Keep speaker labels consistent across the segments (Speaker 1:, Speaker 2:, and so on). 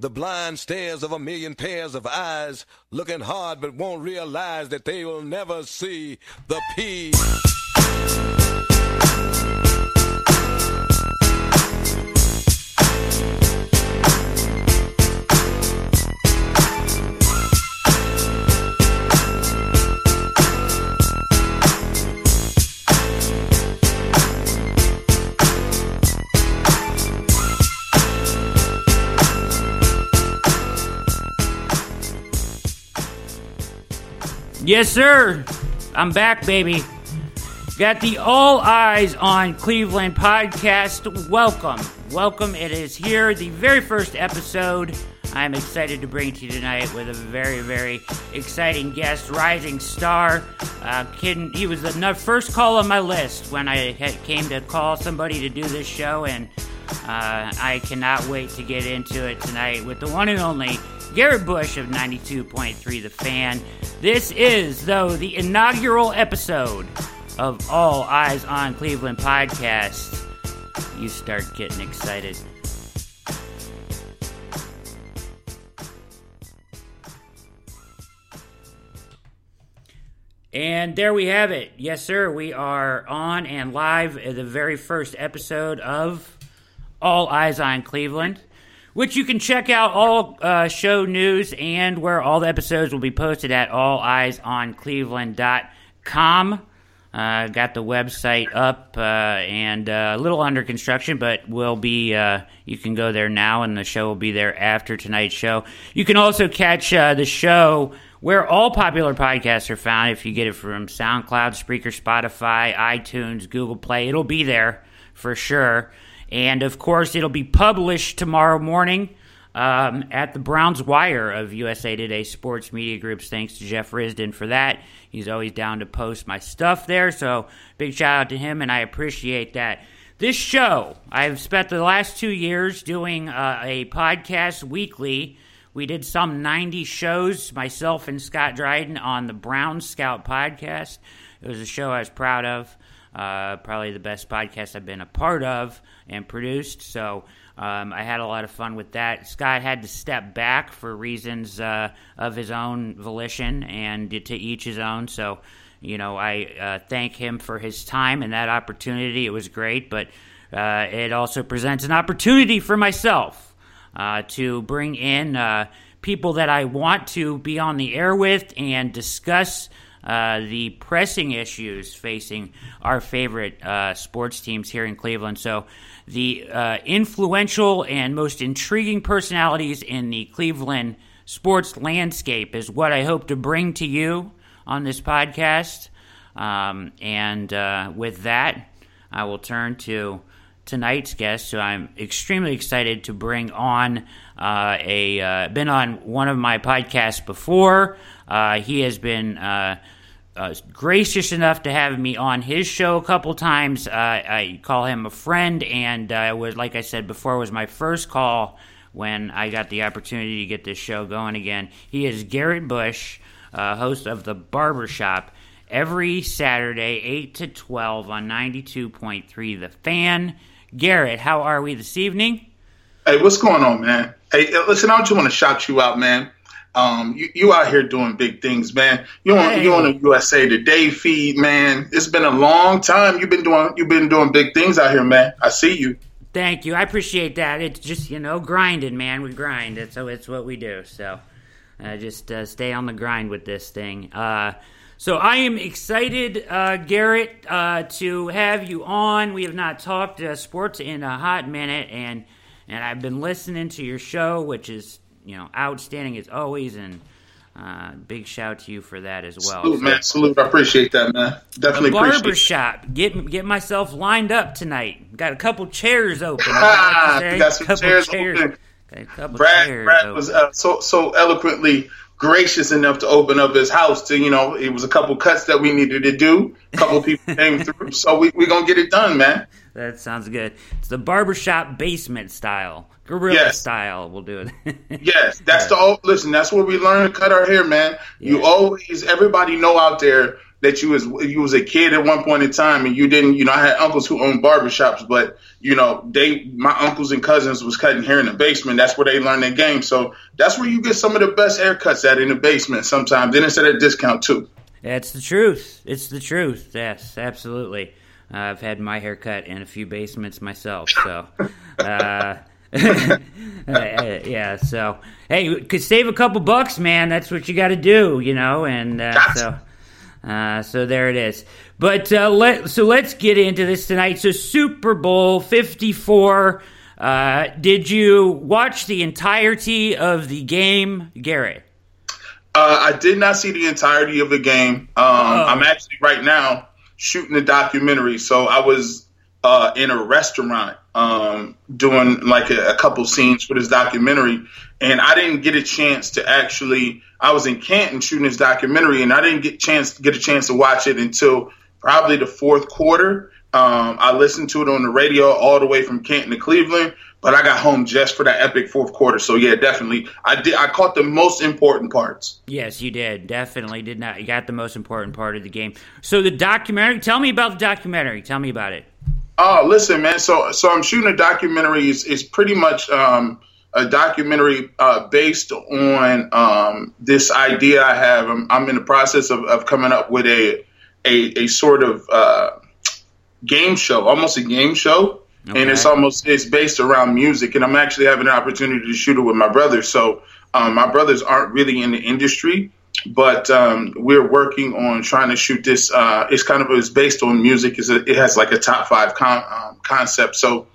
Speaker 1: The blind stares of a million pairs of eyes, looking hard but won't realize that they will never see the P.
Speaker 2: Yes, sir. I'm back, baby. Got the All Eyes on Cleveland podcast. Welcome. Welcome. It is here, the very first episode. I'm excited to bring to you tonight with a very, very exciting guest, rising star. Uh, he was the first call on my list when I came to call somebody to do this show, and uh, I cannot wait to get into it tonight with the one and only Garrett Bush of 92.3 The Fan. This is, though, the inaugural episode of All Eyes on Cleveland podcast. You start getting excited. And there we have it. Yes, sir. We are on and live the very first episode of All Eyes on Cleveland which you can check out all uh, show news and where all the episodes will be posted at alleyesoncleveland.com. Uh, got the website up uh, and uh, a little under construction, but will be. Uh, you can go there now, and the show will be there after tonight's show. You can also catch uh, the show where all popular podcasts are found. If you get it from SoundCloud, Spreaker, Spotify, iTunes, Google Play, it'll be there for sure. And of course, it'll be published tomorrow morning um, at the Browns Wire of USA Today Sports Media Groups. Thanks to Jeff Risdon for that. He's always down to post my stuff there. So big shout out to him, and I appreciate that. This show, I've spent the last two years doing uh, a podcast weekly. We did some 90 shows, myself and Scott Dryden, on the Brown Scout podcast. It was a show I was proud of. Uh, probably the best podcast I've been a part of and produced. So um, I had a lot of fun with that. Scott had to step back for reasons uh, of his own volition and to each his own. So, you know, I uh, thank him for his time and that opportunity. It was great, but uh, it also presents an opportunity for myself uh, to bring in uh, people that I want to be on the air with and discuss. Uh, the pressing issues facing our favorite uh, sports teams here in Cleveland. So, the uh, influential and most intriguing personalities in the Cleveland sports landscape is what I hope to bring to you on this podcast. Um, and uh, with that, I will turn to tonight's guest, who I'm extremely excited to bring on. Uh, a uh, been on one of my podcasts before. Uh, he has been uh, uh, gracious enough to have me on his show a couple times. Uh, I call him a friend, and uh, was like I said before, was my first call when I got the opportunity to get this show going again. He is Garrett Bush, uh, host of the Barbershop, every Saturday, eight to twelve on ninety two point three. The Fan. Garrett, how are we this evening?
Speaker 3: Hey, what's going on, man? Hey, listen, I just want to shout you out, man. Um, you, you out here doing big things, man. You on hey. you on the USA Today feed, man. It's been a long time. You've been doing you've been doing big things out here, man. I see you.
Speaker 2: Thank you. I appreciate that. It's just you know grinding, man. We grind. It's so it's what we do. So uh, just uh, stay on the grind with this thing. Uh, so I am excited, uh, Garrett, uh, to have you on. We have not talked uh, sports in a hot minute, and and I've been listening to your show, which is you know outstanding as always, and uh, big shout to you for that as well.
Speaker 3: Salute, so, man. Salute. I appreciate that, man. Definitely appreciate it.
Speaker 2: barber shop. Get get myself lined up tonight. Got a couple chairs open. got
Speaker 3: some chairs, chairs open. Brad, chairs Brad open. was uh, so so eloquently gracious enough to open up his house to you know it was a couple cuts that we needed to do. A couple people came through, so we we gonna get it done, man.
Speaker 2: That sounds good. It's the barbershop basement style, guerrilla yes. style. We'll do it.
Speaker 3: yes, that's the old, listen. That's where we learn to cut our hair, man. Yeah. You always, everybody know out there, that you was you was a kid at one point in time and you didn't you know I had uncles who owned barbershops but you know they my uncles and cousins was cutting hair in the basement that's where they learned their game so that's where you get some of the best haircuts at in the basement sometimes Then it's at a discount too
Speaker 2: that's the truth it's the truth yes absolutely uh, I've had my haircut in a few basements myself so uh, yeah so hey could save a couple bucks man that's what you got to do you know and uh, so uh, so there it is. But uh, let so let's get into this tonight. So Super Bowl Fifty Four. Uh, did you watch the entirety of the game, Garrett?
Speaker 3: Uh, I did not see the entirety of the game. Um, oh. I'm actually right now shooting a documentary. So I was uh, in a restaurant um, doing like a, a, couple scenes for this documentary, and I didn't get a chance to actually. I was in Canton shooting this documentary, and I didn't get chance get a chance to watch it until probably the fourth quarter. Um, I listened to it on the radio all the way from Canton to Cleveland, but I got home just for that epic fourth quarter. So yeah, definitely, I did. I caught the most important parts.
Speaker 2: Yes, you did. Definitely did not. You got the most important part of the game. So the documentary. Tell me about the documentary. Tell me about it.
Speaker 3: Oh, listen, man. So so I'm shooting a documentary. It's, it's pretty much. Um, a documentary uh, based on um, this idea I have. I'm, I'm, in the process of, of coming up with a a, a sort of uh, game show, almost a game show, okay. and it's almost it's based around music. And I'm actually having an opportunity to shoot it with my brother. So um, my brothers aren't really in the industry, but um, we're working on trying to shoot this. Uh, it's kind of it's based on music. A, it has like a top five con, um, concept. So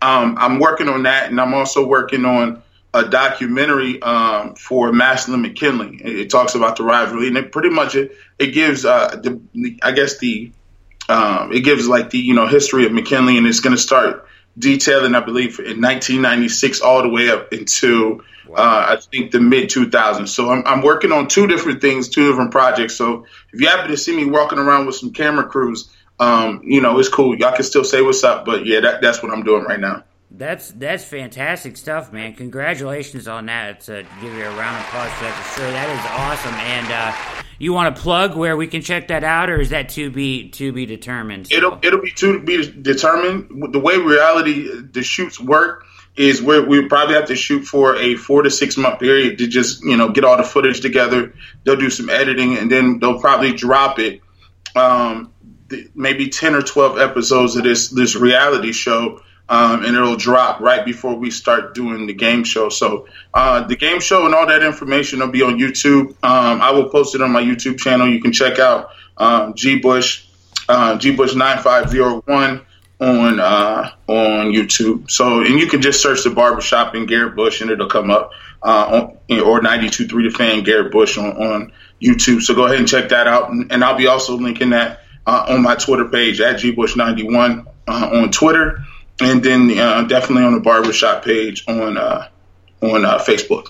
Speaker 3: um, I'm working on that, and I'm also working on a documentary um, for Massillon McKinley. It, it, talks about the rivalry, and it pretty much it, it gives uh, the, the, I guess the um, it gives like the you know history of McKinley, and it's going to start detailing, I believe, in 1996 all the way up into wow. uh, I think the mid 2000s. So I'm, I'm working on two different things, two different projects. So if you happen to see me walking around with some camera crews um, you know, it's cool. Y'all can still say what's up, but yeah, that, that's what I'm doing right now.
Speaker 2: That's that's fantastic stuff, man. Congratulations on that. It's a, give you a round of applause for that for sure. That is awesome. And uh, you want to plug where we can check that out, or is that to be to be determined?
Speaker 3: So? It'll it'll be to be determined. The way reality the shoots work is where we probably have to shoot for a four to six month period to just you know get all the footage together. They'll do some editing and then they'll probably drop it. Um, maybe 10 or 12 episodes of this this reality show um, and it'll drop right before we start doing the game show. So uh, the game show and all that information will be on YouTube. Um, I will post it on my YouTube channel. You can check out um, G Bush uh, G Bush nine five zero one on uh, on YouTube. So and you can just search the barbershop in Garrett Bush and it'll come up uh, on, or ninety two three the fan Garrett Bush on, on YouTube. So go ahead and check that out, and, and I'll be also linking that uh, on my Twitter page at gbush91 uh, on Twitter, and then uh, definitely on the barbershop page on uh, on uh, Facebook.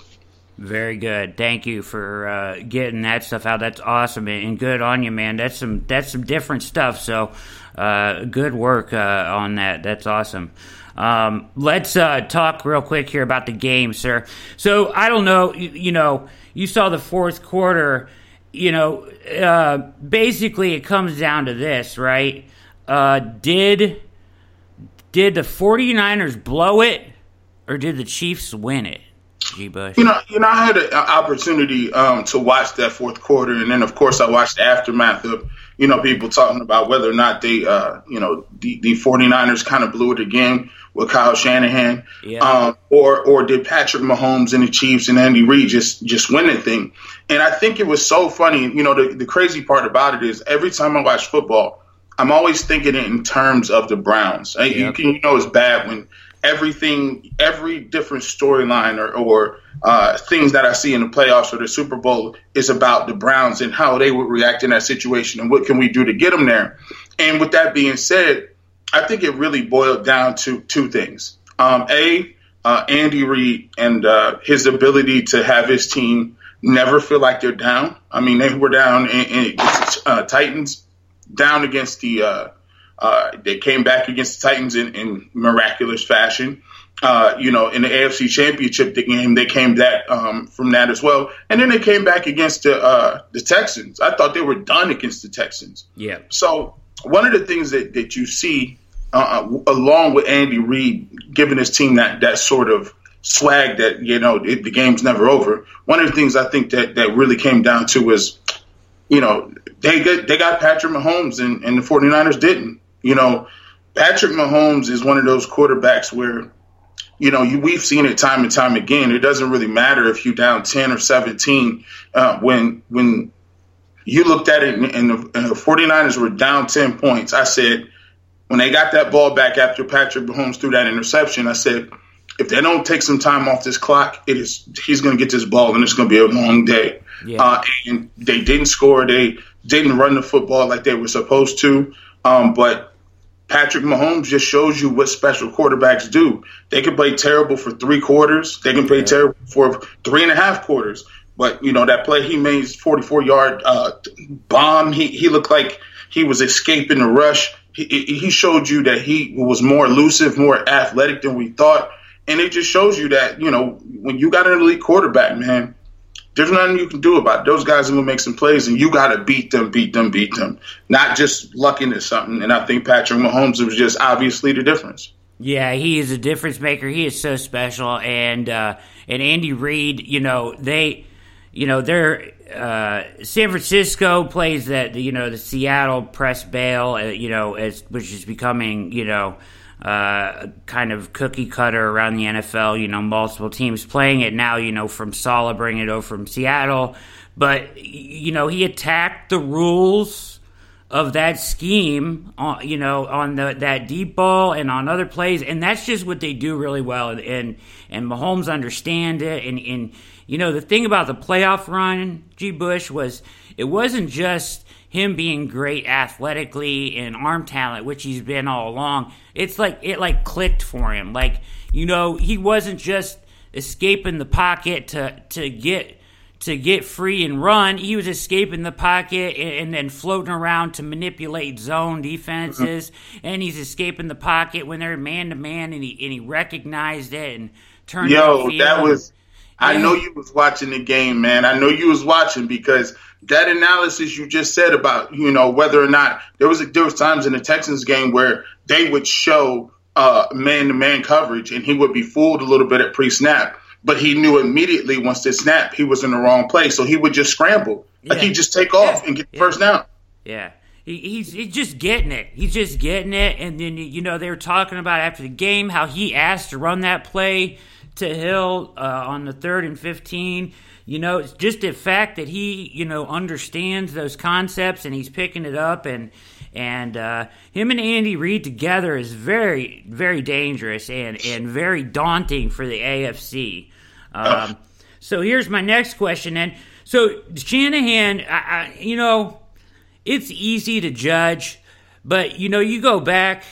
Speaker 2: Very good. Thank you for uh, getting that stuff out. That's awesome and good on you, man. That's some that's some different stuff. So good work on that. That's awesome. Um, let's talk real quick here about the game, sir. So I don't know. You, you know, you saw the fourth quarter you know, uh, basically it comes down to this, right? Uh, did did the 49ers blow it or did the Chiefs win it? G Bush.
Speaker 3: You know, you know, I had an opportunity um, to watch that fourth quarter, and then of course I watched the aftermath of you know people talking about whether or not they, uh, you know, the, the 49ers kind of blew it again with Kyle Shanahan, yeah. um, or or did Patrick Mahomes and the Chiefs and Andy Reid just just win the thing? And I think it was so funny. You know, the, the crazy part about it is every time I watch football, I'm always thinking in terms of the Browns. Yeah. You can you know it's bad when everything, every different storyline or, or uh, things that I see in the playoffs or the Super Bowl is about the Browns and how they would react in that situation and what can we do to get them there. And with that being said, I think it really boiled down to two things. Um, a, uh, Andy Reid and uh, his ability to have his team never feel like they're down. I mean, they were down in, in uh, Titans, down against the. Uh, uh, they came back against the Titans in, in miraculous fashion. Uh, you know, in the AFC Championship the game, they came that um, from that as well, and then they came back against the uh, the Texans. I thought they were done against the Texans.
Speaker 2: Yeah.
Speaker 3: So one of the things that that you see, uh, along with Andy Reid giving his team that that sort of swag that you know it, the game's never over. One of the things I think that that really came down to was, you know, they got they got Patrick Mahomes and, and the 49ers didn't. You know, Patrick Mahomes is one of those quarterbacks where, you know, you, we've seen it time and time again. It doesn't really matter if you're down 10 or 17 uh, when when you looked at it and, and, the, and the 49ers were down 10 points. I said, when they got that ball back after Patrick Mahomes threw that interception, I said, if they don't take some time off this clock, it is he's going to get this ball and it's going to be a long day. Yeah. Uh, and they didn't score. They didn't run the football like they were supposed to. Um, but Patrick Mahomes just shows you what special quarterbacks do. They can play terrible for three quarters. They can play yeah. terrible for three and a half quarters. But you know that play he made, 44 yard uh, bomb. He he looked like he was escaping the rush. He, he showed you that he was more elusive, more athletic than we thought and it just shows you that you know when you got an elite quarterback, man, there's nothing you can do about it. Those guys are gonna make some plays, and you got to beat them, beat them, beat them. Not just lucking at something. And I think Patrick Mahomes was just obviously the difference.
Speaker 2: Yeah, he is a difference maker. He is so special, and uh, and Andy Reid, you know they, you know they're uh, San Francisco plays that you know the Seattle press bail, uh, you know, as which is becoming you know uh, kind of cookie cutter around the NFL. You know, multiple teams playing it now. You know, from Saleh bringing it over from Seattle, but you know he attacked the rules of that scheme. On, uh, you know, on the that deep ball and on other plays, and that's just what they do really well. And and, and Mahomes understand it. And and you know the thing about the playoff run, G. Bush was it wasn't just him being great athletically and arm talent, which he's been all along, it's like it like clicked for him. Like, you know, he wasn't just escaping the pocket to to get to get free and run. He was escaping the pocket and, then floating around to manipulate zone defenses. Mm-hmm. And he's escaping the pocket when they're man to man, and he and he recognized it and turned.
Speaker 3: Yo, that was. I know you was watching the game, man. I know you was watching because that analysis you just said about you know whether or not there was a, there was times in the Texans game where they would show man to man coverage and he would be fooled a little bit at pre snap, but he knew immediately once they snap he was in the wrong place, so he would just scramble like he'd just take off yeah. and get the yeah. first down.
Speaker 2: Yeah. He, he's, he's just getting it. He's just getting it. And then, you know, they were talking about after the game how he asked to run that play to Hill uh, on the third and 15 you know, it's just the fact that he, you know, understands those concepts and he's picking it up and and uh, him and Andy Reid together is very, very dangerous and, and very daunting for the AFC. Um, so here's my next question. And so Shanahan, I, I, you know, it's easy to judge, but you know, you go back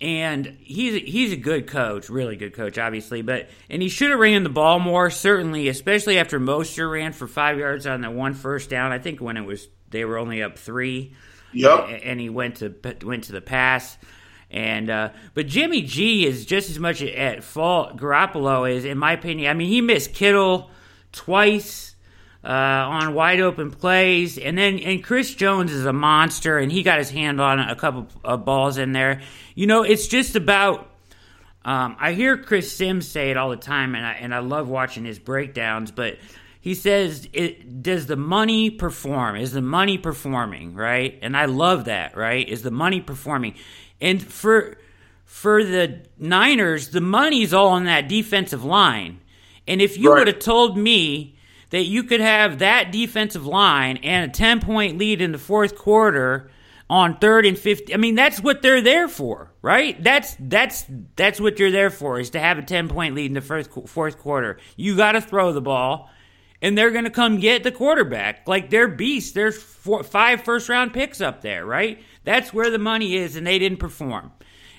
Speaker 2: and he's he's a good coach, really good coach, obviously. But and he should have ran the ball more, certainly, especially after Mostert ran for five yards on that one first down. I think when it was they were only up three.
Speaker 3: Yep.
Speaker 2: And he went to went to the pass. And uh, but Jimmy G is just as much at fault. Garoppolo is, in my opinion. I mean, he missed Kittle twice uh, on wide open plays. And then and Chris Jones is a monster, and he got his hand on a couple of balls in there. You know, it's just about. Um, I hear Chris Sims say it all the time, and I and I love watching his breakdowns. But he says, it, "Does the money perform? Is the money performing? Right?" And I love that. Right? Is the money performing? And for for the Niners, the money's all on that defensive line. And if you right. would have told me that you could have that defensive line and a 10 point lead in the fourth quarter on third and 50 i mean that's what they're there for right? That's that's that's what you're there for is to have a 10 point lead in the first fourth quarter. You got to throw the ball and they're going to come get the quarterback. Like they're beasts. There's four, five first round picks up there right? That's where the money is and they didn't perform.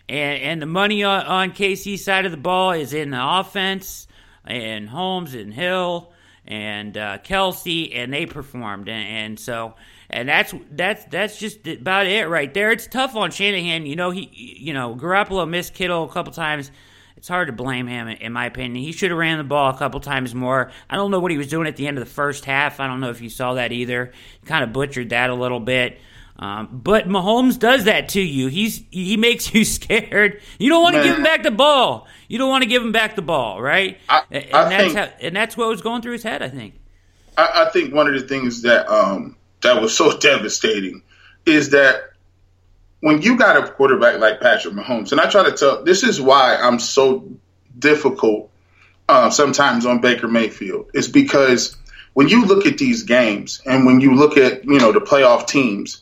Speaker 2: And and the money on, on KC side of the ball is in the offense and Holmes and Hill and uh, Kelce, and they performed, and, and, so and that's that's that's just about it right there. It's tough on Shanahan. You know he you know Garoppolo missed Kittle a couple times. it's hard to blame him, in my opinion. He should have ran the ball a couple times more. I don't know what he was doing at the end of the first half. I don't know if you saw that either. Kind of butchered that a little bit. Um, but Mahomes does that to you. He's he makes you scared. You don't want to give him back the ball. You don't want to give him back the ball, right? I, and I that's think, how, and that's what was going through his head. I think.
Speaker 3: I, I think one of the things that um, that was so devastating is that when you got a quarterback like Patrick Mahomes, and I try to tell this is why I'm so difficult uh, sometimes on Baker Mayfield, is because when you look at these games and when you look at you know the playoff teams,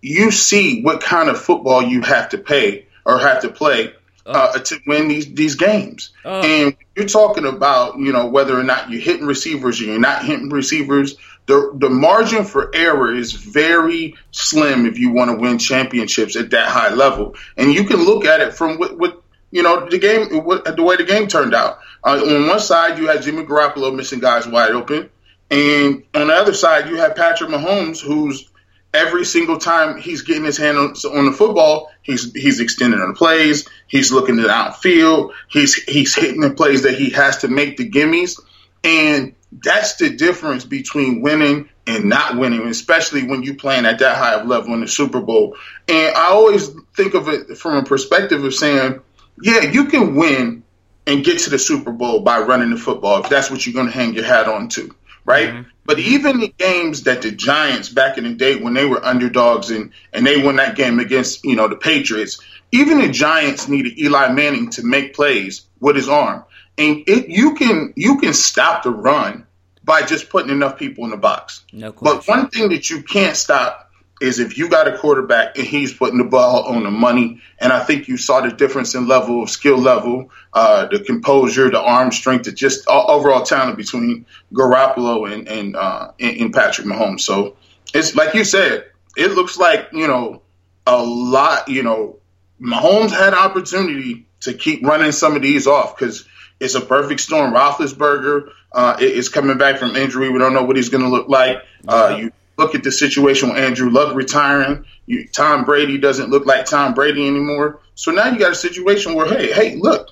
Speaker 3: you see what kind of football you have to pay or have to play oh. uh, to win these these games. Oh. And you're talking about you know whether or not you're hitting receivers or you're not hitting receivers the the margin for error is very slim if you want to win championships at that high level. And you can look at it from what, what you know the game, what, the way the game turned out. Uh, on one side, you had Jimmy Garoppolo missing guys wide open, and on the other side, you had Patrick Mahomes, who's every single time he's getting his hand on, on the football, he's he's extending on the plays, he's looking to the outfield, he's he's hitting the plays that he has to make the gimmies, and that's the difference between winning and not winning, especially when you're playing at that high of level in the Super Bowl. And I always think of it from a perspective of saying, yeah, you can win and get to the Super Bowl by running the football if that's what you're going to hang your hat on to, right? Mm-hmm. But even the games that the Giants back in the day when they were underdogs and and they won that game against you know the Patriots, even the Giants needed Eli Manning to make plays with his arm and it you can you can stop the run by just putting enough people in the box. No question. But one thing that you can't stop is if you got a quarterback and he's putting the ball on the money. And I think you saw the difference in level of skill level, uh, the composure, the arm strength, the just overall talent between Garoppolo and and, uh, and Patrick Mahomes. So it's like you said, it looks like you know a lot. You know, Mahomes had opportunity to keep running some of these off because it's a perfect storm. Roethlisberger uh, is coming back from injury. We don't know what he's going to look like. Uh, you look at the situation with Andrew Luck retiring. You, Tom Brady doesn't look like Tom Brady anymore. So now you got a situation where, hey, hey, look,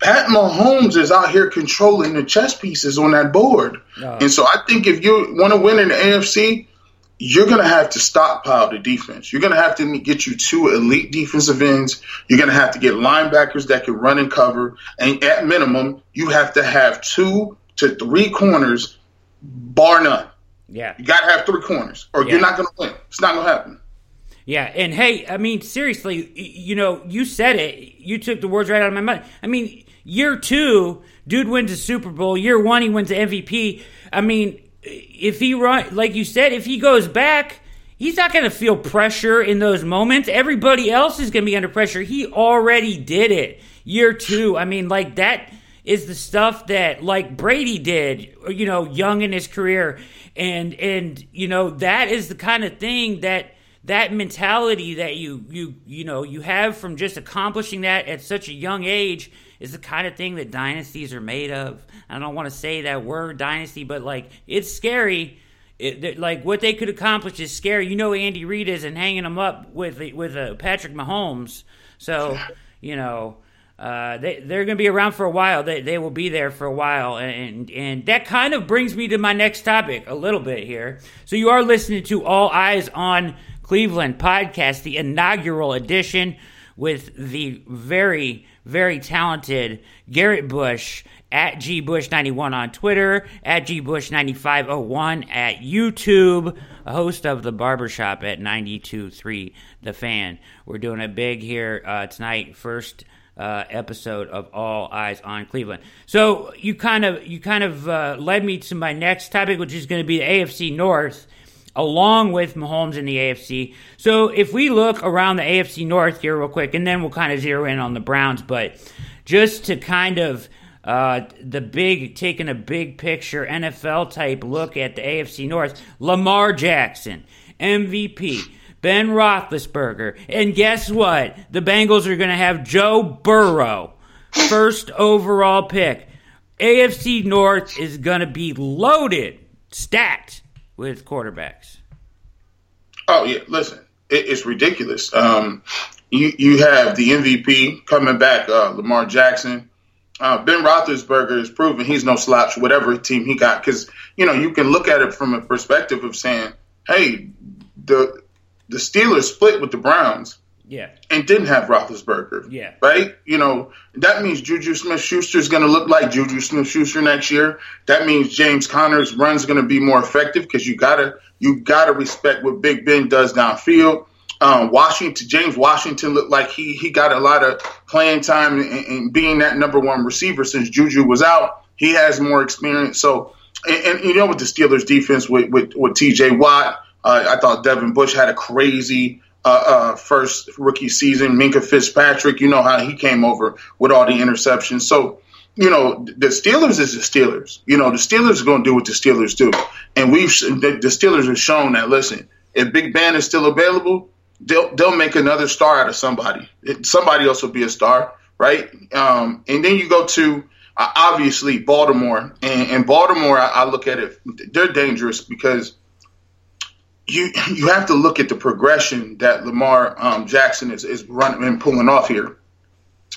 Speaker 3: Pat Mahomes is out here controlling the chess pieces on that board. Uh, and so I think if you want to win in the AFC, you're going to have to stockpile the defense. You're going to have to get you two elite defensive ends. You're going to have to get linebackers that can run and cover. And at minimum, you have to have two to three corners, bar none.
Speaker 2: Yeah.
Speaker 3: You got to have three corners, or yeah. you're not going to win. It's not going to happen.
Speaker 2: Yeah, and hey, I mean, seriously, you know, you said it. You took the words right out of my mouth. I mean, year two, dude wins a Super Bowl. Year one, he wins the MVP. I mean, if he run like you said, if he goes back, he's not going to feel pressure in those moments. Everybody else is going to be under pressure. He already did it. Year 2. I mean, like that is the stuff that like Brady did, you know, young in his career and and you know, that is the kind of thing that that mentality that you you you know, you have from just accomplishing that at such a young age is the kind of thing that dynasties are made of. I don't want to say that word dynasty, but like it's scary. It, like what they could accomplish is scary. You know, Andy Reid isn't hanging them up with with uh, Patrick Mahomes, so you know uh, they they're going to be around for a while. They they will be there for a while, and and that kind of brings me to my next topic a little bit here. So you are listening to All Eyes on Cleveland podcast, the inaugural edition with the very very talented Garrett Bush at gbush91 on Twitter, at gbush9501 at YouTube, a host of the barbershop at 92.3 The Fan. We're doing a big here uh, tonight, first uh, episode of All Eyes on Cleveland. So you kind of you kind of uh, led me to my next topic, which is going to be the AFC North along with Mahomes in the AFC. So if we look around the AFC North here real quick, and then we'll kind of zero in on the Browns, but just to kind of uh, the big, taking a big picture NFL type look at the AFC North, Lamar Jackson, MVP. Ben Roethlisberger. And guess what? The Bengals are going to have Joe Burrow, first overall pick. AFC North is going to be loaded, stacked with quarterbacks.
Speaker 3: Oh yeah, listen, it, it's ridiculous. Um, You you have the MVP coming back, uh, Lamar Jackson. Uh, ben Roethlisberger has proven he's no slouch, whatever team he got. Because you know you can look at it from a perspective of saying, "Hey, the the Steelers split with the Browns."
Speaker 2: Yeah.
Speaker 3: And didn't have Roethlisberger.
Speaker 2: Yeah.
Speaker 3: Right? You know, that means Juju Smith Schuster is going to look like Juju Smith Schuster next year. That means James Conner's run's going to be more effective because you gotta you gotta respect what Big Ben does downfield. Um, Washington, James Washington looked like he he got a lot of playing time and, and being that number one receiver since Juju was out. He has more experience. So, and, and you know, with the Steelers defense with with, with T.J. Watt, uh, I thought Devin Bush had a crazy uh, uh, first rookie season. Minkah Fitzpatrick, you know how he came over with all the interceptions. So, you know, the Steelers is the Steelers. You know, the Steelers are going to do what the Steelers do, and we've the, the Steelers have shown that. Listen, if Big Ben is still available, they'll they'll make another star out of somebody. Somebody else will be a star, right? Um, and then you go to uh, obviously Baltimore, and, and Baltimore, I, I look at it, they're dangerous because you you have to look at the progression that Lamar um, Jackson is is running and pulling off here.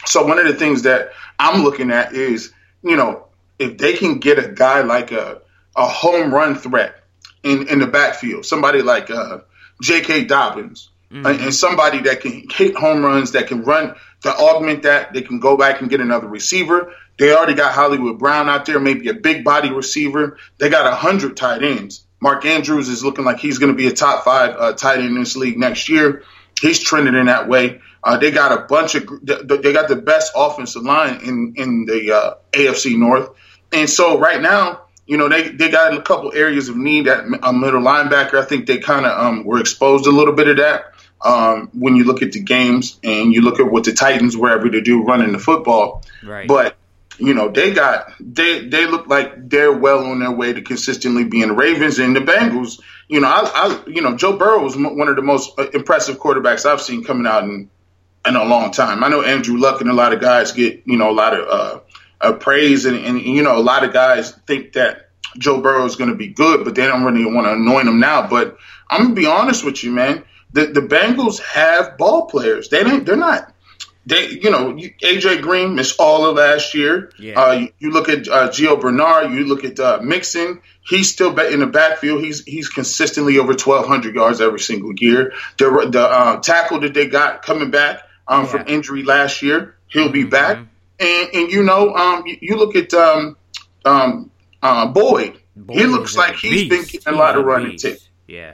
Speaker 3: So one of the things that I'm looking at is, you know, if they can get a guy like a a home run threat in in the backfield, somebody like uh, J.K. Dobbins, mm-hmm. and somebody that can hit home runs, that can run to augment that, they can go back and get another receiver. They already got Hollywood Brown out there, maybe a big body receiver. They got a hundred tight ends. Mark Andrews is looking like he's going to be a top five uh, tight end in this league next year. He's trending in that way. Uh, they got a bunch of they got the best offensive line in in the uh, AFC North, and so right now, you know, they they got a couple areas of need at a middle linebacker. I think they kind of um, were exposed a little bit of that um, when you look at the games and you look at what the Titans were able to do running the football.
Speaker 2: Right.
Speaker 3: But you know, they got they they look like they're well on their way to consistently being the Ravens and the Bengals. You know, I, I you know Joe Burrow was one of the most uh, impressive quarterbacks I've seen coming out in in a long time. I know Andrew Luck and a lot of guys get you know a lot of uh, uh, praise and, and you know a lot of guys think that Joe Burrow is going to be good, but they don't really want to anoint him now. But I'm gonna be honest with you, man. The the Bengals have ball players. They don't. They're not they, you know, AJ Green missed all of last year.
Speaker 2: Yeah.
Speaker 3: Uh, you, you, look at uh, Gio Bernard. You look at uh, Mixon. He's still in the backfield. He's he's consistently over 1,200 yards every single year. The the uh, tackle that they got coming back um, yeah. from injury last year, he'll be mm-hmm. back. And and you know, um, you, you, look at um, um, uh, Boyd. Boyd. He looks like he's been getting a lot of running tape.
Speaker 2: Yeah.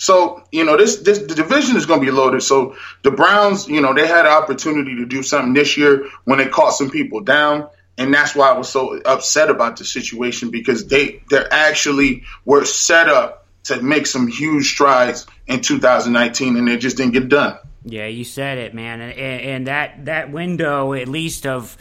Speaker 3: So you know this this the division is going to be loaded. So the Browns, you know, they had an opportunity to do something this year when they caught some people down, and that's why I was so upset about the situation because they they actually were set up to make some huge strides in 2019, and they just didn't get done.
Speaker 2: Yeah, you said it, man, and, and that that window at least of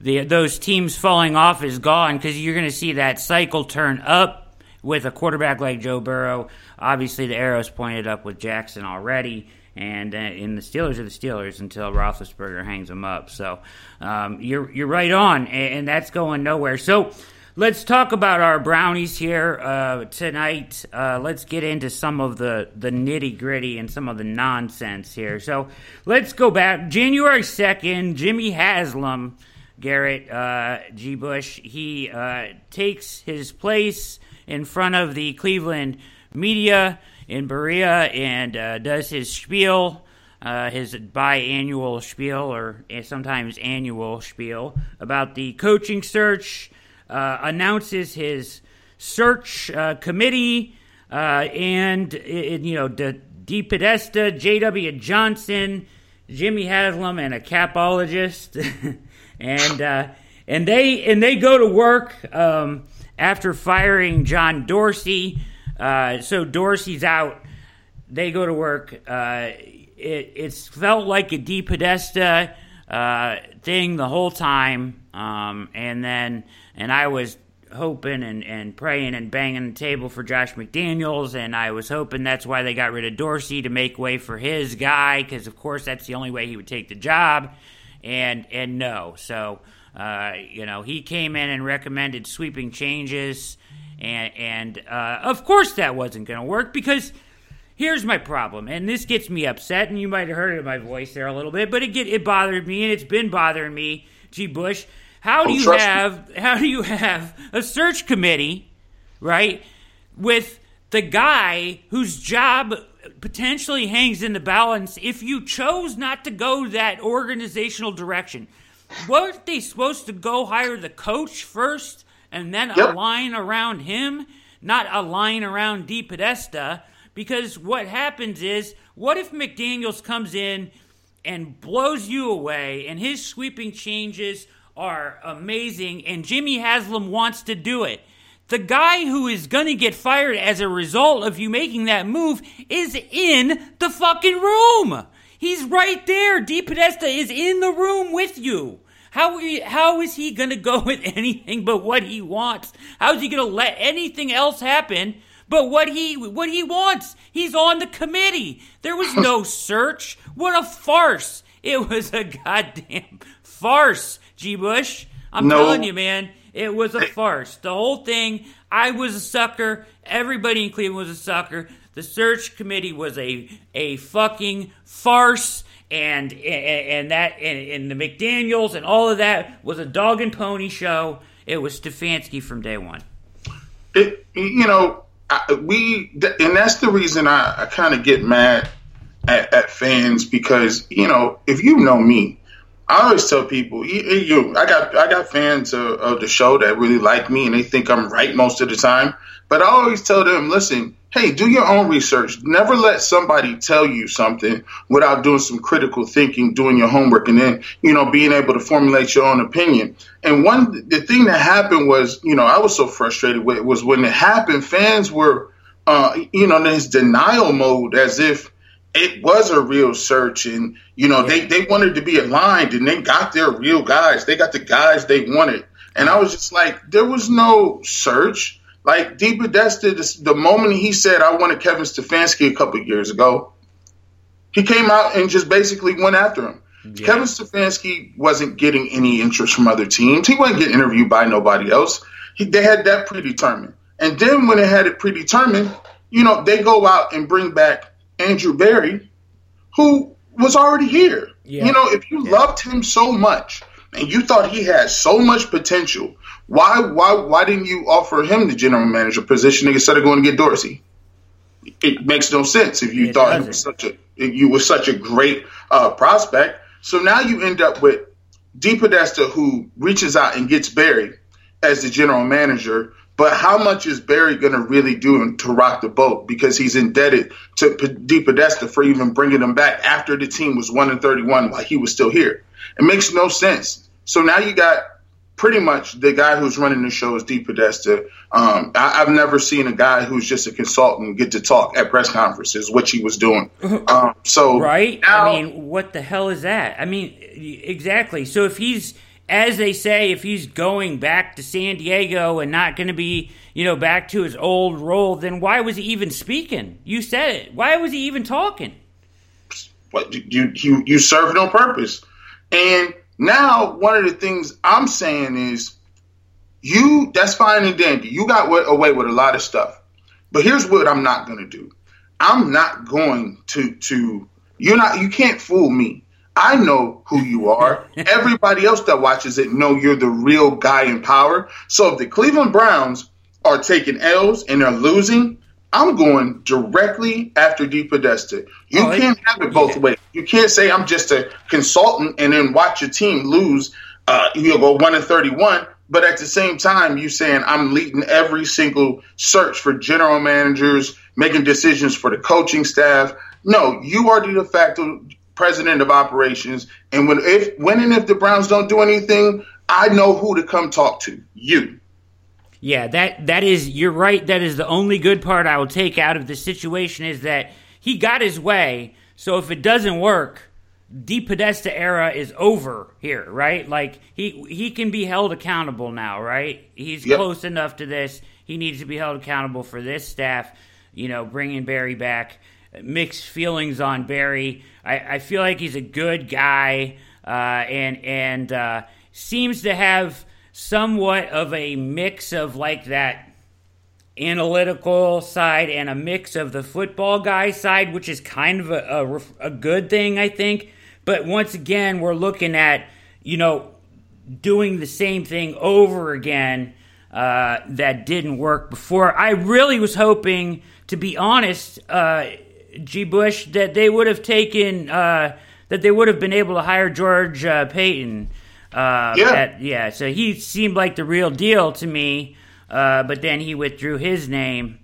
Speaker 2: the those teams falling off is gone because you're going to see that cycle turn up with a quarterback like Joe Burrow. Obviously, the arrow's pointed up with Jackson already, and uh, in the Steelers are the Steelers until Roethlisberger hangs them up. So um, you're you're right on, and, and, that's going nowhere. So. Let's talk about our brownies here uh, tonight. Uh, let's get into some of the, the nitty gritty and some of the nonsense here. So let's go back. January 2nd, Jimmy Haslam, Garrett uh, G. Bush, he uh, takes his place in front of the Cleveland media in Berea and uh, does his spiel, uh, his biannual spiel or sometimes annual spiel about the coaching search, uh, announces his search uh, committee, uh, and it, you know the DePodesta, J.W. Johnson, Jimmy Haslam, and a capologist, and uh, and they and they go to work. Um, after firing John Dorsey. Uh, so Dorsey's out. They go to work. Uh, it, it's felt like a DePodesta uh, thing the whole time. Um, and then, and I was hoping and, and praying and banging the table for Josh McDaniels, and I was hoping that's why they got rid of Dorsey to make way for his guy, because of course that's the only way he would take the job. And and no, so uh, you know, he came in and recommended sweeping changes, and and uh, of course that wasn't going to work because Here's my problem, and this gets me upset, and you might have heard it in my voice there a little bit, but it get it bothered me, and it's been bothering me. G. Bush, how do
Speaker 3: Oh,
Speaker 2: you
Speaker 3: trust me.
Speaker 2: have how do you have a search committee, right, with the guy whose job potentially hangs in the balance if you chose not to go that organizational direction? Weren't they supposed to go hire the coach first and then
Speaker 3: Yep.
Speaker 2: align around him, not align around DePodesta? Because what happens is, what if McDaniels comes in and blows you away, and his sweeping changes are amazing, and Jimmy Haslam wants to do it? The guy who is going to get fired as a result of you making that move is in the fucking room. He's right there. DePodesta is in the room with you. How, how is he going to go with anything but what he wants? How is he going to let anything else happen but what he what he wants? He's on the committee. There was no search. What a farce! It was a goddamn farce, G. Bush. I'm
Speaker 3: No.
Speaker 2: telling you, man, it was a farce. The whole thing. I was a sucker. Everybody in Cleveland was a sucker. The search committee was a a fucking farce, and and, that and, the McDaniel's and all of that was a dog and pony show. It was Stefanski from day one.
Speaker 3: it, you know, we, and that's the reason I, I kind of get mad at, at fans because you know, if you know me, I always tell people, you, you I got, I got fans of, of the show that really like me and they think I'm right most of the time. But I always tell them, listen, hey, do your own research. Never let somebody tell you something without doing some critical thinking, doing your homework, and then, you know, being able to formulate your own opinion. And one, the thing that happened was, you know, I was so frustrated with was when it happened, fans were, uh, you know, in this denial mode as if it was a real search and, you know, they, they wanted to be aligned and they got their real guys. They got the guys they wanted. And I was just like, there was no search. Like DePodesta, the, the moment he said, I wanted Kevin Stefanski a couple years ago, he came out and just basically went after him. Kevin Stefanski wasn't getting any interest from other teams. He wasn't getting interviewed by nobody else. He, they had that predetermined. And then when they had it predetermined, you know, they go out and bring back Andrew Barry, who was already here.
Speaker 2: Yeah.
Speaker 3: You know, if you loved him so much and you thought he had so much potential, why why why didn't you offer him the general manager position instead of going to get Dorsey? It makes no sense if you
Speaker 2: It
Speaker 3: thought he was such a you were such a great uh, prospect. So now you end up with DePodesta, who reaches out and gets Barry as the general manager. But how much is Barry going to really do to rock the boat? Because he's indebted to P- DePodesta for even bringing him back after the team was one and thirty-one while he was still here. It makes no sense. So now you got pretty much the guy who's running the show is DePodesta. Um, I, I've never seen a guy who's just a consultant get to talk at press conferences, which he was doing. Um, so
Speaker 2: Right?
Speaker 3: now-
Speaker 2: I mean, what the hell is that? I mean, exactly. So if he's, as they say, if he's going back to San Diego and not going to be, you know, back to his old role, then why was he even speaking? You said it. Why was he even talking?
Speaker 3: What you you you serve it on purpose. And now one of the things I'm saying is you that's fine and dandy. You got away with a lot of stuff. But here's what I'm not going to do. I'm not going to to you're not you can't fool me. I know who you are. Everybody else that watches it know you're the real guy in power. So if the Cleveland Browns are taking L's and they're losing, I'm going directly after DePodesta. You
Speaker 2: Oh,
Speaker 3: can't have it both
Speaker 2: yeah.
Speaker 3: ways. You can't say I'm just a consultant and then watch your team lose. Uh, you'll go one and thirty-one, but at the same time, you saying I'm leading every single search for general managers, making decisions for the coaching staff. No, you are the de facto president of operations, and when if when and if the Browns don't do anything, I know who to come talk to. You.
Speaker 2: Yeah, that that is you're right. That is the only good part I will take out of the situation is that he got his way. So if it doesn't work, the Podesta era is over here, right? Like he he can be held accountable now, right? He's
Speaker 3: Yep.
Speaker 2: close enough to this. He needs to be held accountable for this staff. You know, bringing Barry back. Mixed feelings on Barry. I, I feel like he's a good guy, uh, and and uh, seems to have somewhat of a mix of like that analytical side and a mix of the football guy side, which is kind of a, a, a good thing, I think. But once again, we're looking at, you know, doing the same thing over again uh, that didn't work before. I really was hoping, to be honest, uh, G. Bush, that they would have taken, uh, that they would have been able to hire George uh, Paton. Uh,
Speaker 3: yeah.
Speaker 2: At, yeah. So he seemed like the real deal to me, uh, but then he withdrew his name.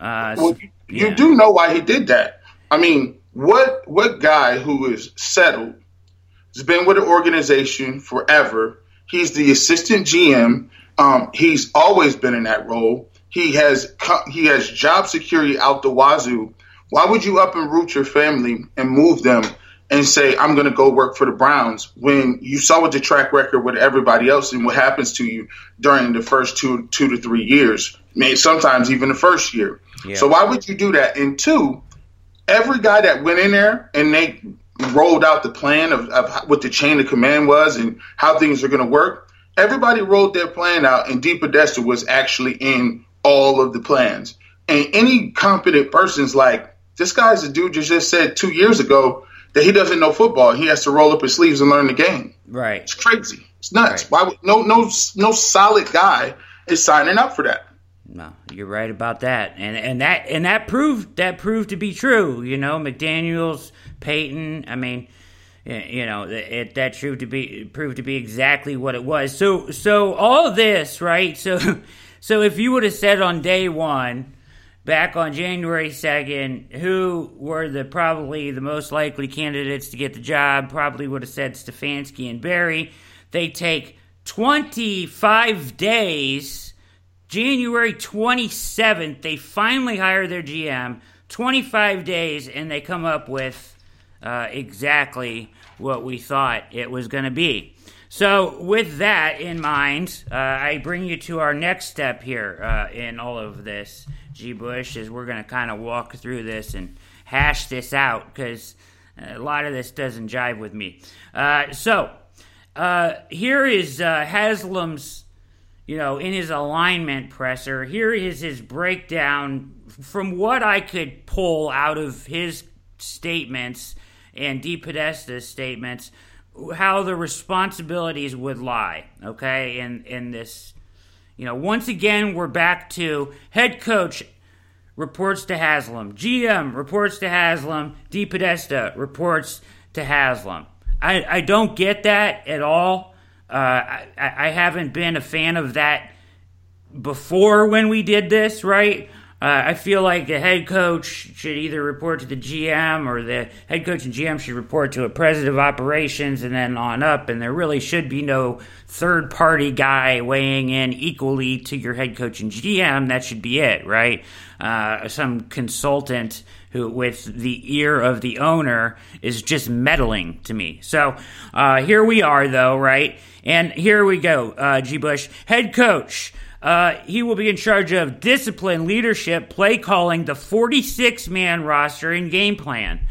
Speaker 3: well, you, yeah. do know why he did that. I mean, what what guy who is settled has been with an organization forever? He's the assistant GM. Um, he's always been in that role. He has he has job security out the wazoo. Why would you up and root your family and move them and say I'm going to go work for the Browns when you saw what the track record with everybody else and what happens to you during the first two two to three years, maybe sometimes even the first year. Yeah. So why would you do that? And two, every guy that went in there and they rolled out the plan of, of what the chain of command was and how things are going to work. Everybody rolled their plan out, and DePodesta was actually in all of the plans. And any competent person's like, this guy's a dude you just said two years ago that he doesn't know football. He has to roll up his sleeves and learn the game.
Speaker 2: Right.
Speaker 3: It's crazy. It's nuts. Right. Why would, no no no solid guy is signing up for that.
Speaker 2: No, you're right about that, and and that and that proved that proved to be true. You know, McDaniels, Peyton. I mean, you know, it, that proved to be proved to be exactly what it was. So so all this, right? So so if you would have said on day one, back on January second, who were the probably the most likely candidates to get the job, probably would have said Stefanski and Berry. They take twenty five days January 27th, they finally hire their GM. 25 days, and they come up with uh, exactly what we thought it was going to be. So, with that in mind, uh, I bring you to our next step here uh, in all of this, G. Bush, is we're going to kind of walk through this and hash this out because a lot of this doesn't jive with me. Uh, so, uh, here is uh, Haslam's you know, in his alignment presser. Here is his breakdown from what I could pull out of his statements and DePodesta's statements, how the responsibilities would lie, okay, in, in this. You know, once again, we're back to head coach reports to Haslam, GM reports to Haslam, DePodesta reports to Haslam. I, I don't get that at all. Uh, I, I haven't been a fan of that before when we did this, right? Uh, I feel like the head coach should either report to the GM or the head coach and GM should report to a president of operations and then on up. And there really should be no third party guy weighing in equally to your head coach and GM. That should be it, right? Uh, some consultant who, with the ear of the owner, is just meddling to me. So uh, here we are, though, right? And here we go, uh, G. Bush, head coach. Uh, he will be in charge of discipline, leadership, play calling, the 46 man roster, and game plan.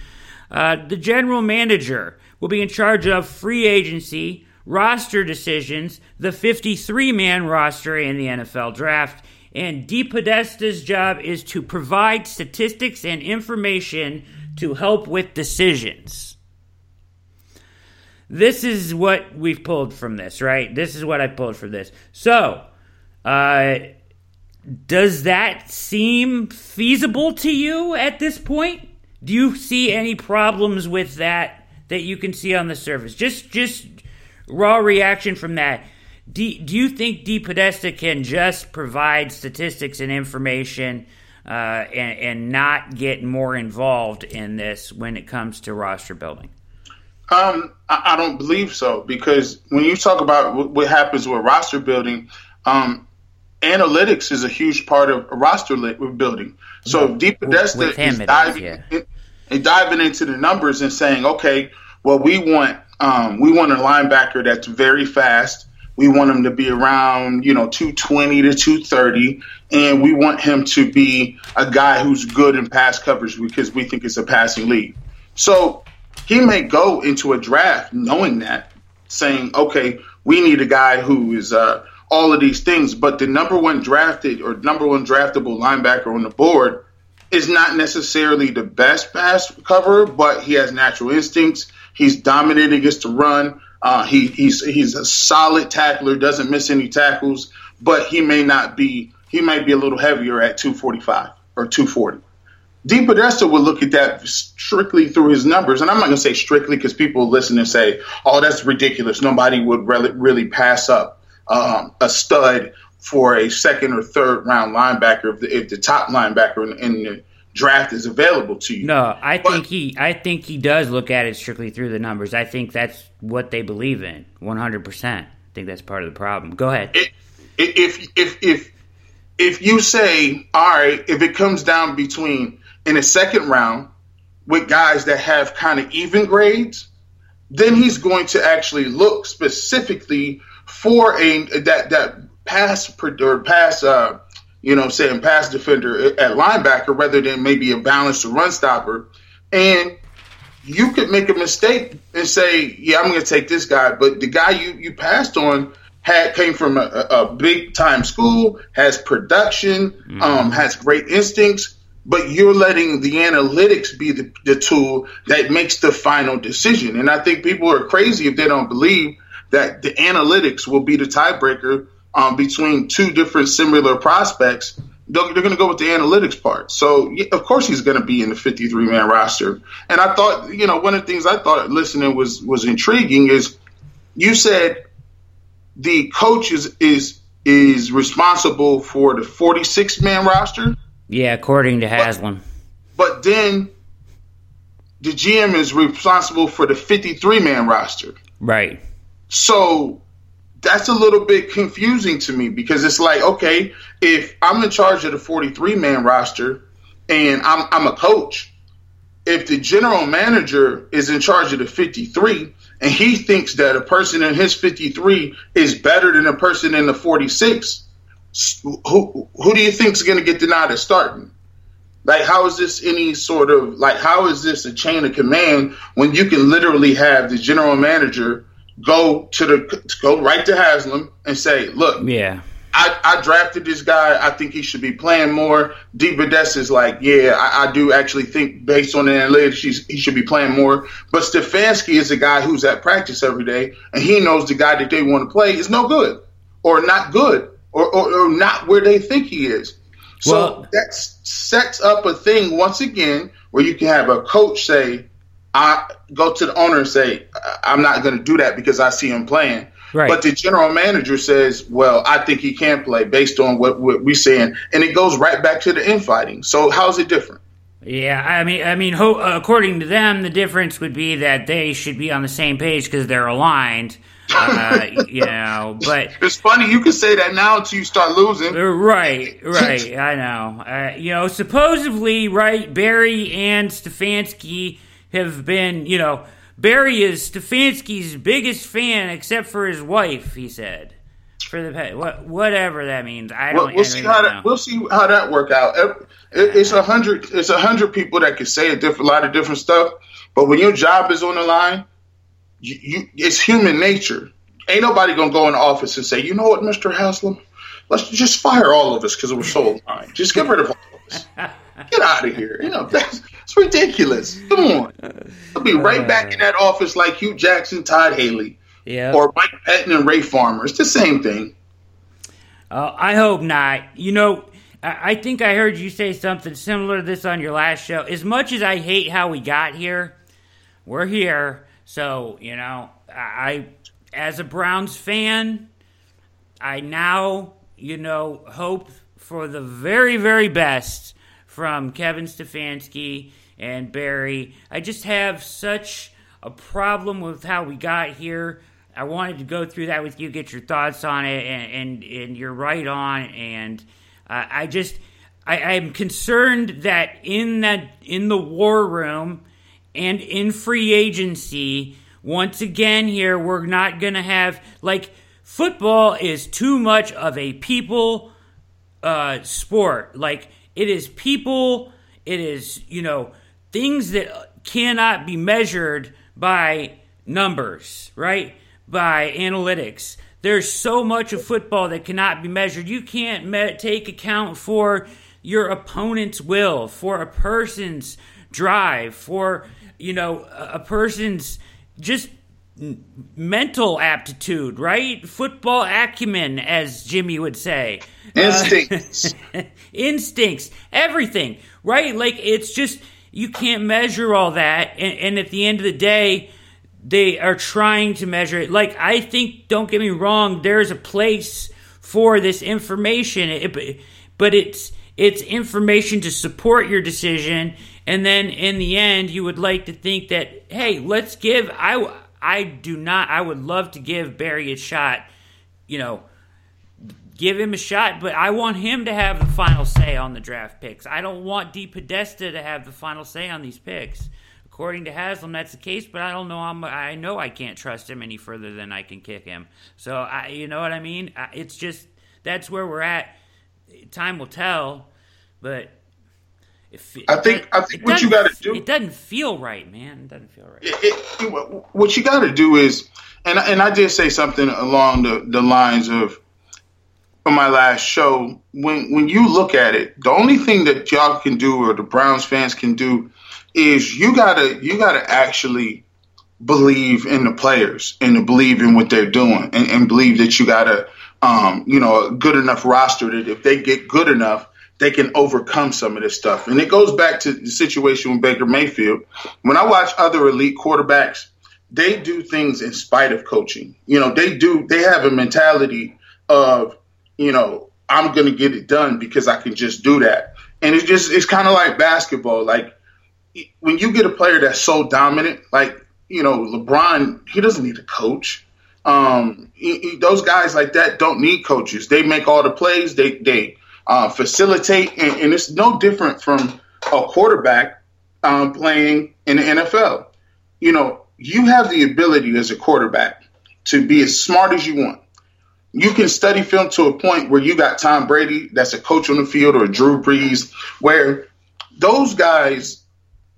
Speaker 2: Uh, the general manager will be in charge of free agency, roster decisions, the 53 man roster, and the NFL draft. And DePodesta's job is to provide statistics and information to help with decisions. This is what we've pulled from this, right? This is what I pulled from this. So, uh, does that seem feasible to you at this point? Do you see any problems with that that you can see on the surface? Just, just raw reaction from that. Do, do you think DePodesta can just provide statistics and information uh, and, and not get more involved in this when it comes to roster building?
Speaker 3: Um, I, I, don't believe so because when you talk about what happens with roster building, um, analytics is a huge part of roster building. So yeah. DePodesta is diving, is, yeah. in, diving into the numbers and saying, okay, well, we want um, we want a linebacker that's very fast. We want him to be around, you know, 220 to 230, and we want him to be a guy who's good in pass coverage because we think it's a passing league. So he may go into a draft knowing that, saying, okay, we need a guy who is uh, all of these things, but the number one drafted or number one draftable linebacker on the board is not necessarily the best pass cover, but he has natural instincts. He's dominated against the run. Uh, he, he's he's a solid tackler, doesn't miss any tackles, but he may not be. He might be a little heavier at 245 or 240. DePodesta would look at that strictly through his numbers, and I'm not going to say strictly because people listen and say, "Oh, that's ridiculous." Nobody would really, really pass up um, a stud for a second or third round linebacker if the, if the top linebacker in, in, the draft is available to you.
Speaker 2: No, I but, think he I think he does look at it strictly through the numbers. I think that's what they believe in 100%. I think that's part of the problem. Go ahead.
Speaker 3: It, if if if if you say, "All right, if it comes down between in a second round with guys that have kind of even grades, then he's going to actually look specifically for a that that pass or pass uh, you know saying pass defender at linebacker rather than maybe a balanced run stopper and you could make a mistake and say yeah i'm going to take this guy but the guy you you passed on had came from a, a big time school has production mm-hmm. um, has great instincts but you're letting the analytics be the, the tool that makes the final decision and i think people are crazy if they don't believe that the analytics will be the tiebreaker um, between two different similar prospects. They're, going to go with the analytics part. So, of course, he's going to be in the 53 man roster. And I thought, you know, one of the things I thought listening was was intriguing is you said the coach is is is responsible for the 46 man roster.
Speaker 2: Yeah, according to Haslam.
Speaker 3: But, but then the GM is responsible for the 53 man roster.
Speaker 2: Right.
Speaker 3: So that's a little bit confusing to me because it's like, okay, if I'm in charge of the 43 man roster and I'm, I'm a coach, if the general manager is in charge of the 53 and he thinks that a person in his 53 is better than a person in the 46, who, who do you think is going to get denied a starting? Like, how is this any sort of like, how is this a chain of command when you can literally have the general manager go to the go right to Haslam and say, look,
Speaker 2: yeah.
Speaker 3: I, I drafted this guy. I think he should be playing more. DePodesta is like, yeah, I, I, do actually think based on the analytics, he should be playing more. But Stefanski is a guy who's at practice every day, and he knows the guy that they want to play is no good or not good or, or, or not where they think he is. So well, that sets up a thing once again where you can have a coach say, I go to the owner and say, I'm not going to do that because I see him playing. Right. But the general manager says, well, I think he can play based on what, what we're saying. And it goes right back to the infighting. So how's it different?
Speaker 2: Yeah, I mean, I mean, ho- according to them, the difference would be that they should be on the same page because they're aligned. Uh, you know, but
Speaker 3: it's funny you can say that now until you start losing.
Speaker 2: Uh, right, right. I know. Uh, you know, supposedly, right, Berry and Stefanski have been, you know, Berry is Stefanski's biggest fan except for his wife, he said. For the pet, what, whatever that means, I don't.
Speaker 3: We'll, we'll see how that we'll see how that work out. It, it's a hundred. It's a hundred people that can say a different, lot of different stuff. But when your job is on the line, you, you, it's human nature. Ain't nobody gonna go in the office and say, you know what, Mister Haslam, let's just fire all of us because we're so aligned. Just get rid of all of us. Get out of here. You know that's it's ridiculous. Come on. I'll be right back in that office like Hue Jackson, Todd Haley.
Speaker 2: Yeah.
Speaker 3: Or Mike Pettine and Ray Farmer. It's the same thing.
Speaker 2: Uh, I hope not. You know, I think I heard you say something similar to this on your last show. As much as I hate how we got here, we're here. So, you know, I, as a Browns fan, I now, you know, hope for the very, very best from Kevin Stefanski and Berry. I just have such a problem with how we got here. I wanted to go through that with you, get your thoughts on it, and and, and you're right on. And uh, I just I, I'm concerned that in that in the war room and in free agency, once again here we're not gonna have like football is too much of a people uh, sport. Like it is people, it is, you know, things that cannot be measured by numbers, right? By analytics. there's so much of football that cannot be measured. You can't me- take account for your opponent's will, for a person's drive, for you know a person's just mental aptitude, right? Football acumen, as Jimmy would say.
Speaker 3: Instincts.
Speaker 2: Uh, instincts. Everything, right? Like, it's just, you can't measure all that. And, and, at the end of the day, they are trying to measure it. Like, I think, don't get me wrong, there's a place for this information, it, but it's, it's information to support your decision. And then in the end, you would like to think that, hey, let's give, I, I do not. I would love to give Berry a shot. You know, give him a shot, but I want him to have the final say on the draft picks. I don't want DePodesta to have the final say on these picks. According to Haslam, that's the case, but I don't know. I'm, I know I can't trust him any further than I can kick him. So, I, you know what I mean? It's just that's where we're at. Time will tell, but
Speaker 3: it, I think I think what you got to do.
Speaker 2: It doesn't feel right, man. It doesn't feel right. It,
Speaker 3: it, what you got to do is, and and I did say something along the, the lines of from my last show. When when you look at it, the only thing that y'all can do or the Browns fans can do is you gotta you gotta actually believe in the players and to believe in what they're doing and, and believe that you got a um, you know a good enough roster that if they get good enough they can overcome some of this stuff. And it goes back to the situation with Baker Mayfield. When I watch other elite quarterbacks, they do things in spite of coaching. You know, they do, they have a mentality of, you know, I'm going to get it done because I can just do that. And it's just, it's kind of like basketball. Like when you get a player that's so dominant, like, you know, LeBron, he doesn't need a coach. Um, he, he, those guys like that don't need coaches. They make all the plays. They, they, uh, facilitate, and, and, it's no different from a quarterback um, playing in the NFL. You know, you have the ability as a quarterback to be as smart as you want. You can study film to a point where you got Tom Brady, that's a coach on the field, or Drew Brees, where those guys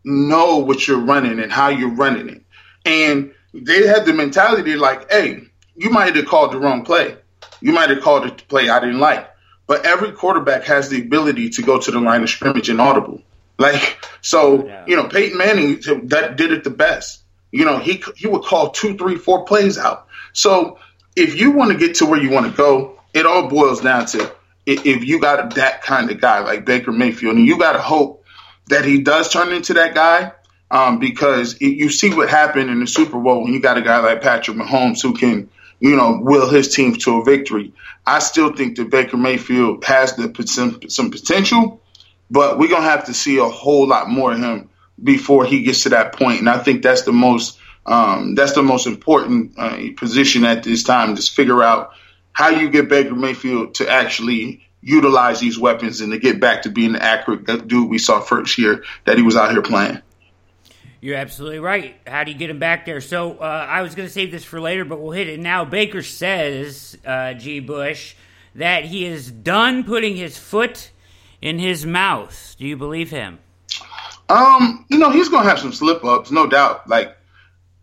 Speaker 3: know what you're running and how you're running it. And they have the mentality like, hey, you might have called the wrong play. You might have called a play I didn't like. But every quarterback has the ability to go to the line of scrimmage and audible. Like so, yeah. you know, Peyton Manning that did it the best. You know, he he would call two, three, four plays out. So if you want to get to where you want to go, it all boils down to if you got that kind of guy like Baker Mayfield, and you got to hope that he does turn into that guy. Um, because it, you see what happened in the Super Bowl when you got a guy like Patrick Mahomes who can, you know, will his team to a victory. I still think that Baker Mayfield has the some, potential, but we're gonna have to see a whole lot more of him before he gets to that point. And I think that's the most um, that's the most important uh, position at this time to figure out how you get Baker Mayfield to actually utilize these weapons and to get back to being the accurate dude we saw first year that he was out here playing.
Speaker 2: You're absolutely right. How do you get him back there? So uh, I was going to save this for later, but we'll hit it now. Baker says, uh, G. Bush, that he is done putting his foot in his mouth. Do you believe him?
Speaker 3: Um, you know, he's going to have some slip ups, no doubt. Like,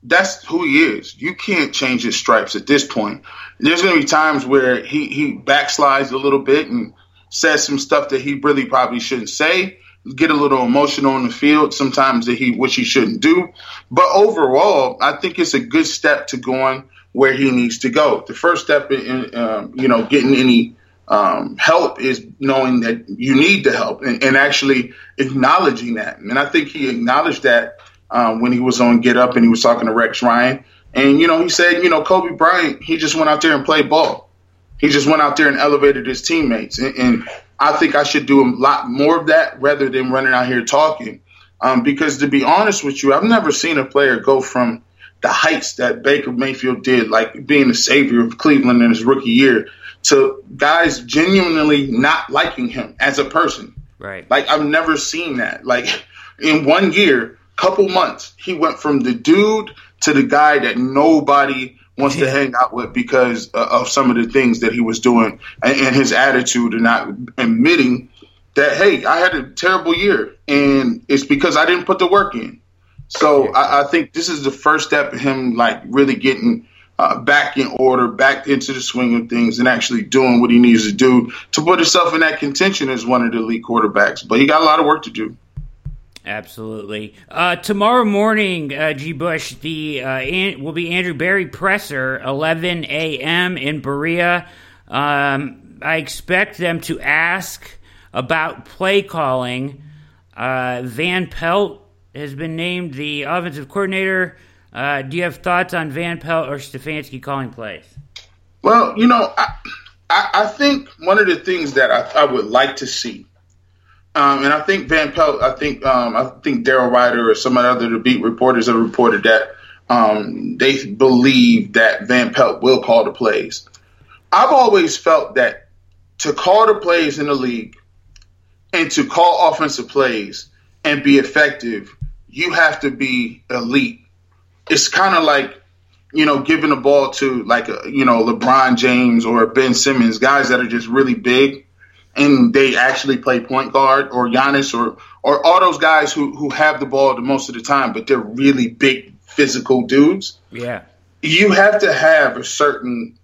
Speaker 3: that's who he is. You can't change his stripes at this point. There's going to be times where he, he backslides a little bit and says some stuff that he really probably shouldn't say get a little emotional on the field sometimes that he which he shouldn't do. But overall, I think it's a good step to going where he needs to go. The first step in um, you know getting any um, help is knowing that you need the help and, and, actually acknowledging that. And I think he acknowledged that um, when he was on Get Up and he was talking to Rex Ryan. And you know he said you know Kobe Bryant he just went out there and played ball. He just went out there and elevated his teammates. And, and I think I should do a lot more of that rather than running out here talking. Um, because to be honest with you, I've never seen a player go from the heights that Baker Mayfield did, like being the savior of Cleveland in his rookie year, to guys genuinely not liking him as a person.
Speaker 2: Right.
Speaker 3: Like I've never seen that. Like in one year, couple months, he went from the dude to the guy that nobody wants to hang out with because uh, of some of the things that he was doing and, and his attitude and not admitting that hey, I had a terrible year and it's because I didn't put the work in. So I, I think this is the first step of him like really getting uh, back in order, back into the swing of things, and actually doing what he needs to do to put himself in that contention as one of the elite quarterbacks. But he got a lot of work to do.
Speaker 2: Absolutely. Uh, tomorrow morning, uh, G. Bush, the uh, an- will be Andrew Berry presser, 11 a.m. in Berea. Um, I expect them to ask about play calling. Uh, Van Pelt has been named the offensive coordinator. Uh, do you have thoughts on Van Pelt or Stefanski calling plays?
Speaker 3: Well, you know, I, I, I think one of the things that I, I would like to see um, and I think Van Pelt, I think um, I think Daryl Ruiter or some other the beat reporters have reported that um, they believe that Van Pelt will call the plays. I've always felt that to call the plays in the league and to call offensive plays and be effective, you have to be elite. It's kind of like you know giving the ball to like a, you know LeBron James or Ben Simmons, guys that are just really big and they actually play point guard or Giannis or or all those guys who who have the ball the most of the time, but they're really big physical dudes.
Speaker 2: Yeah.
Speaker 3: You have to have a certain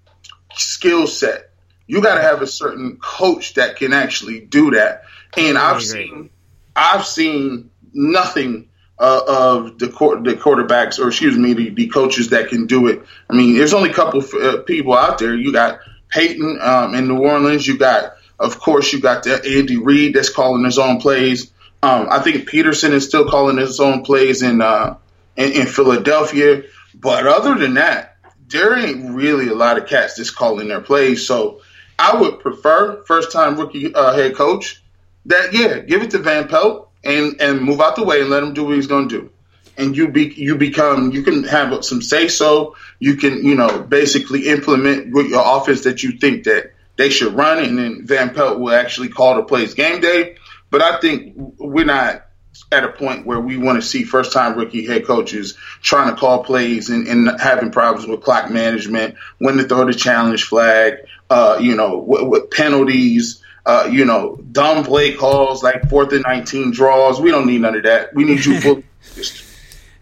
Speaker 3: skill set. You got to have a certain coach that can actually do that. And I've seen I've seen nothing uh, of the the quarterbacks or excuse me the, the coaches that can do it. I mean, there's only a couple uh, people out there. You got Payton um, in New Orleans. You got of course, you got the Andy Reid that's calling his own plays. Um, I think Pederson is still calling his own plays in, uh, in, in Philadelphia. But other than that, there ain't really a lot of cats that's calling their plays. So I would prefer first time rookie uh, head coach that yeah, give it to Van Pelt and and move out the way and let him do what he's going to do. And you be you become you can have some say so. You can you know basically implement with your offense that you think that they should run, and then Van Pelt will actually call the plays game day. But I think we're not at a point where we want to see first time rookie head coaches trying to call plays and, and, having problems with clock management, when to throw the challenge flag, uh, you know, with, penalties, uh, you know, dumb play calls like fourth and 19 draws. We don't need none of that. We need you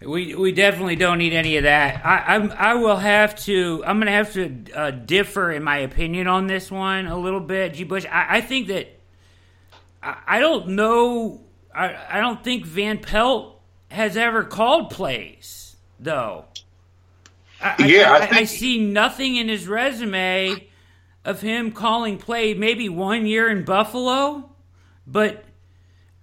Speaker 2: We we definitely don't need any of that. I I'm, I will have to. I'm going to have to uh, differ in my opinion on this one a little bit. G. Bush. I, I think that I, I don't know. I I don't think Van Pelt has ever called plays though. I,
Speaker 3: yeah,
Speaker 2: I,
Speaker 3: I,
Speaker 2: I, see nothing in his resume of him calling play. Maybe one year in Buffalo, but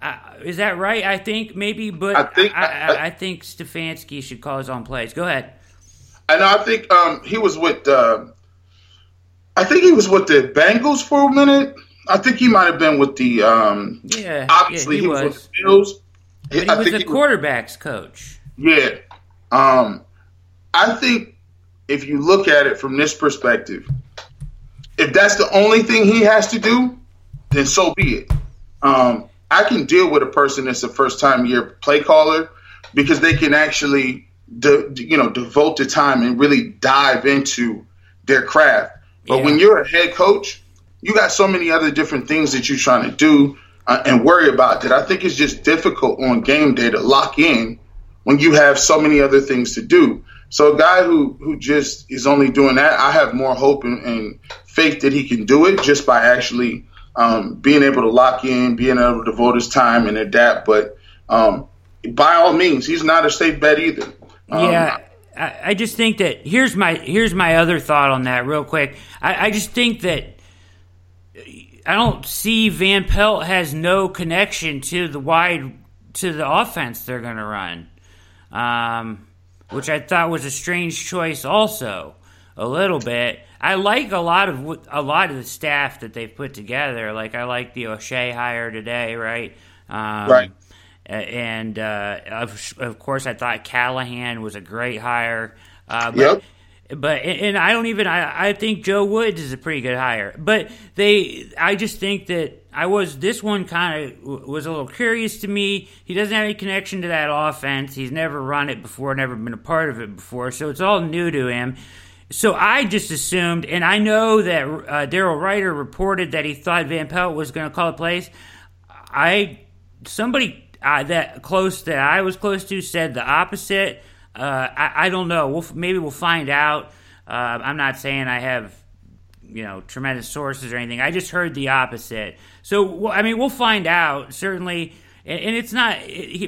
Speaker 2: uh, is that right? I think maybe, but I think I, I, I, think Stefanski should call his own plays. Go ahead.
Speaker 3: And I think um, he was with. Uh, I think he was with the Bengals for a minute. I think he might have been with the. Um,
Speaker 2: yeah,
Speaker 3: obviously
Speaker 2: yeah, he,
Speaker 3: he, was. with the Bills.
Speaker 2: But he I was the quarterbacks was, coach.
Speaker 3: Yeah, um, I think if you look at it from this perspective, if that's the only thing he has to do, then so be it. Um, I can deal with a person that's a first time year play caller because they can actually, de- you know, devote the time and really dive into their craft. But yeah. when you're a head coach, you got so many other different things that you're trying to do uh, and worry about that I think it's just difficult on game day to lock in when you have so many other things to do. So a guy who who just is only doing that, I have more hope and, and faith that he can do it just by actually um, being able to lock in, being able to devote his time and adapt. But um, by all means, he's not a safe bet either.
Speaker 2: Um, yeah. I, I just think that here's my here's my other thought on that real quick. I, I just think that I don't see Van Pelt has no connection to the wide to the offense they're going to run, um, which I thought was a strange choice. Also, a little bit. I like a lot of a lot of the staff that they've put together. Like I like the O'Shea hire today, right?
Speaker 3: Um, right.
Speaker 2: And uh, of of course, I thought Callahan was a great hire. Uh, but,
Speaker 3: yep.
Speaker 2: But and I don't even I, I think Joe Woods is a pretty good hire. But they I just think that I was this one kind of was a little curious to me. He doesn't have any connection to that offense. He's never run it before, never been a part of it before, so it's all new to him. So I just assumed, and I know that uh, Daryl Ruiter reported that he thought Van Pelt was going to call the plays. I somebody uh, that close that I was close to said the opposite. Uh, I, I, don't know. We'll, maybe we'll find out. Uh, I'm not saying I have you know tremendous sources or anything. I just heard the opposite. So I mean, we'll find out certainly. And it's not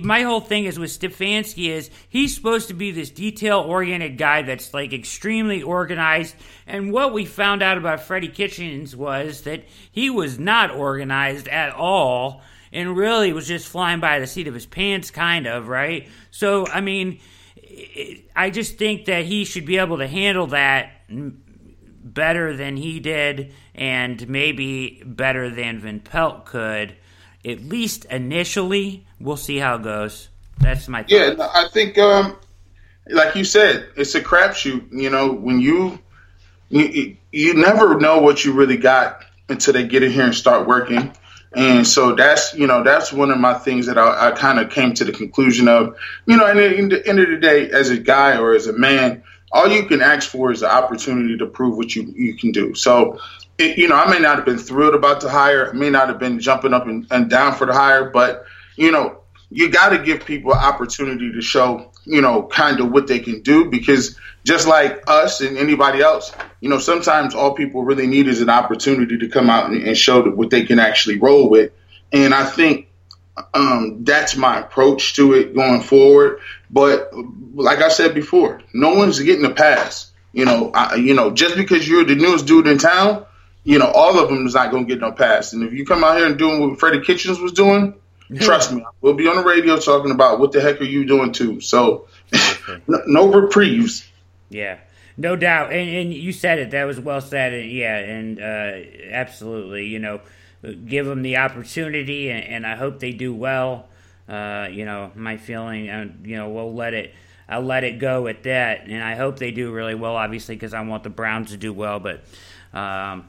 Speaker 2: my whole thing is with Stefanski is he's supposed to be this detail oriented guy that's like extremely organized. And what we found out about Freddie Kitchens was that he was not organized at all and really was just flying by the seat of his pants, kind of, right? So, I mean, I just think that he should be able to handle that better than he did and maybe better than Van Pelt could at least initially. We'll see how it goes. That's my thoughts.
Speaker 3: yeah. I think, um, like you said, it's a crapshoot. You know, when you, you you never know what you really got until they get in here and start working. And so that's you know that's one of my things that I, I kind of came to the conclusion of you know and in the end of the day as a guy or as a man all you can ask for is the opportunity to prove what you you can do so it, you know, I may not have been thrilled about the hire. I may not have been jumping up and, and down for the hire, but you know, you got to give people opportunity to show, you know, kind of what they can do because just like us and anybody else, you know, sometimes all people really need is an opportunity to come out and, and show what they can actually roll with. And I think um, that's my approach to it going forward. But like I said before, no one's getting a pass. You know, I, you know, just because you're the newest dude in town you know, all of them is not going to get no pass. And if you come out here and doing what Freddie Kitchens was doing, trust me, we'll be on the radio talking about what the heck are you doing too. So, no, no, reprieves.
Speaker 2: Yeah, no doubt. And, and, you said it. That was well said. And, yeah, and uh, absolutely. You know, give them the opportunity, and, and I hope they do well. Uh, you know, my feeling, uh, you know, we'll let it. I'll let it go at that, and I hope they do really well. Obviously, because I want the Browns to do well, but um,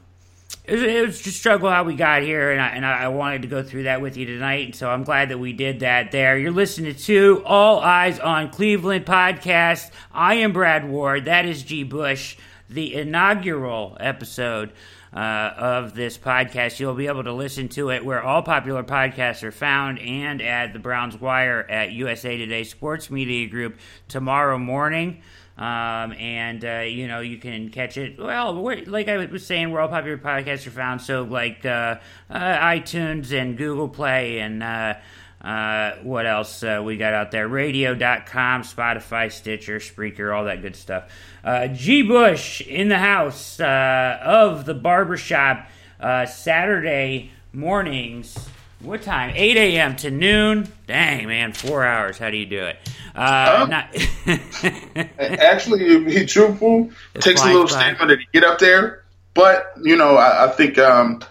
Speaker 2: it was, just struggle how we got here, and I, and I wanted to go through that with you tonight. So I'm glad that we did that. There, you're listening to All Eyes on Cleveland podcast. I am Brad Ward. That is G. Bush. The inaugural episode uh, of this podcast. You'll be able to listen to it where all popular podcasts are found, and at the Browns Wire at USA Today Sports Media Group tomorrow morning. Um, and uh, you know you can catch it. Well, like I was saying, where all popular podcasts are found. So like uh, uh, iTunes and Google Play and uh, uh, what else uh, we got out there? Radio.com, Spotify, Stitcher, Spreaker, all that good stuff. G. Bush in the house of the barbershop Saturday mornings. What time? 8 a.m. to noon. Dang, man, four hours. How do you do it? Uh, not
Speaker 3: Actually, be truthful, it takes a little stamina to get up there. But you know, I, I think um,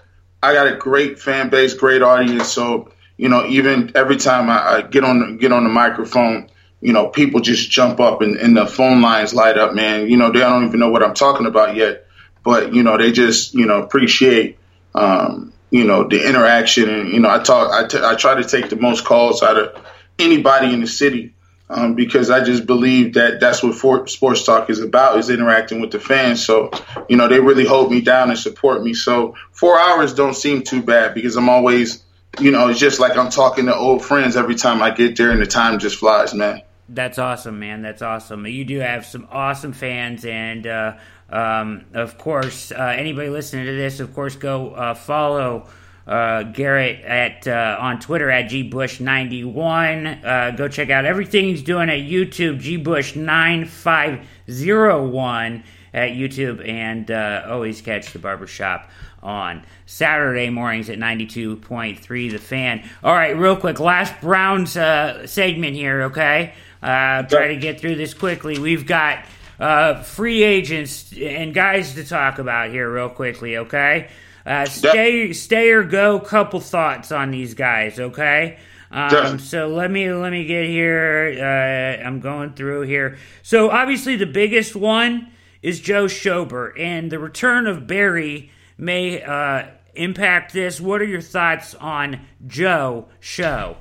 Speaker 3: I got a great fan base, great audience. So you know, even every time I, I get on get on the microphone, you know, people just jump up and, and the phone lines light up. Man, you know, they don't even know what I'm talking about yet, but you know, they just you know appreciate. Um, you know the interaction and you know I talk I, t- I try to take the most calls out of anybody in the city um, because I just believe that that's what for- sports talk is about is interacting with the fans. So, you know, they really hold me down and support me. So four hours don't seem too bad because I'm always, you know, it's just like I'm talking to old friends every time I get there and the time just flies, man.
Speaker 2: That's awesome, man. That's awesome. You do have some awesome fans, and uh, um, of course, uh, anybody listening to this, of course, go uh, follow uh, Garrett at uh, on Twitter at gbush91. Uh, go check out everything he's doing at YouTube, gbush9501 at YouTube, and uh, always catch the barbershop on Saturday mornings at 92.3 The Fan. All right, real quick, last Browns uh, segment here, okay? Uh, try to get through this quickly. We've got uh, free agents and guys to talk about here, real quickly, okay? Uh, stay, stay or go. Couple thoughts on these guys, okay? Um, so let me let me get here. Uh, I'm going through here. So obviously the biggest one is Joe Schobert, and the return of Berry may uh, impact this. What are your thoughts on Joe Show?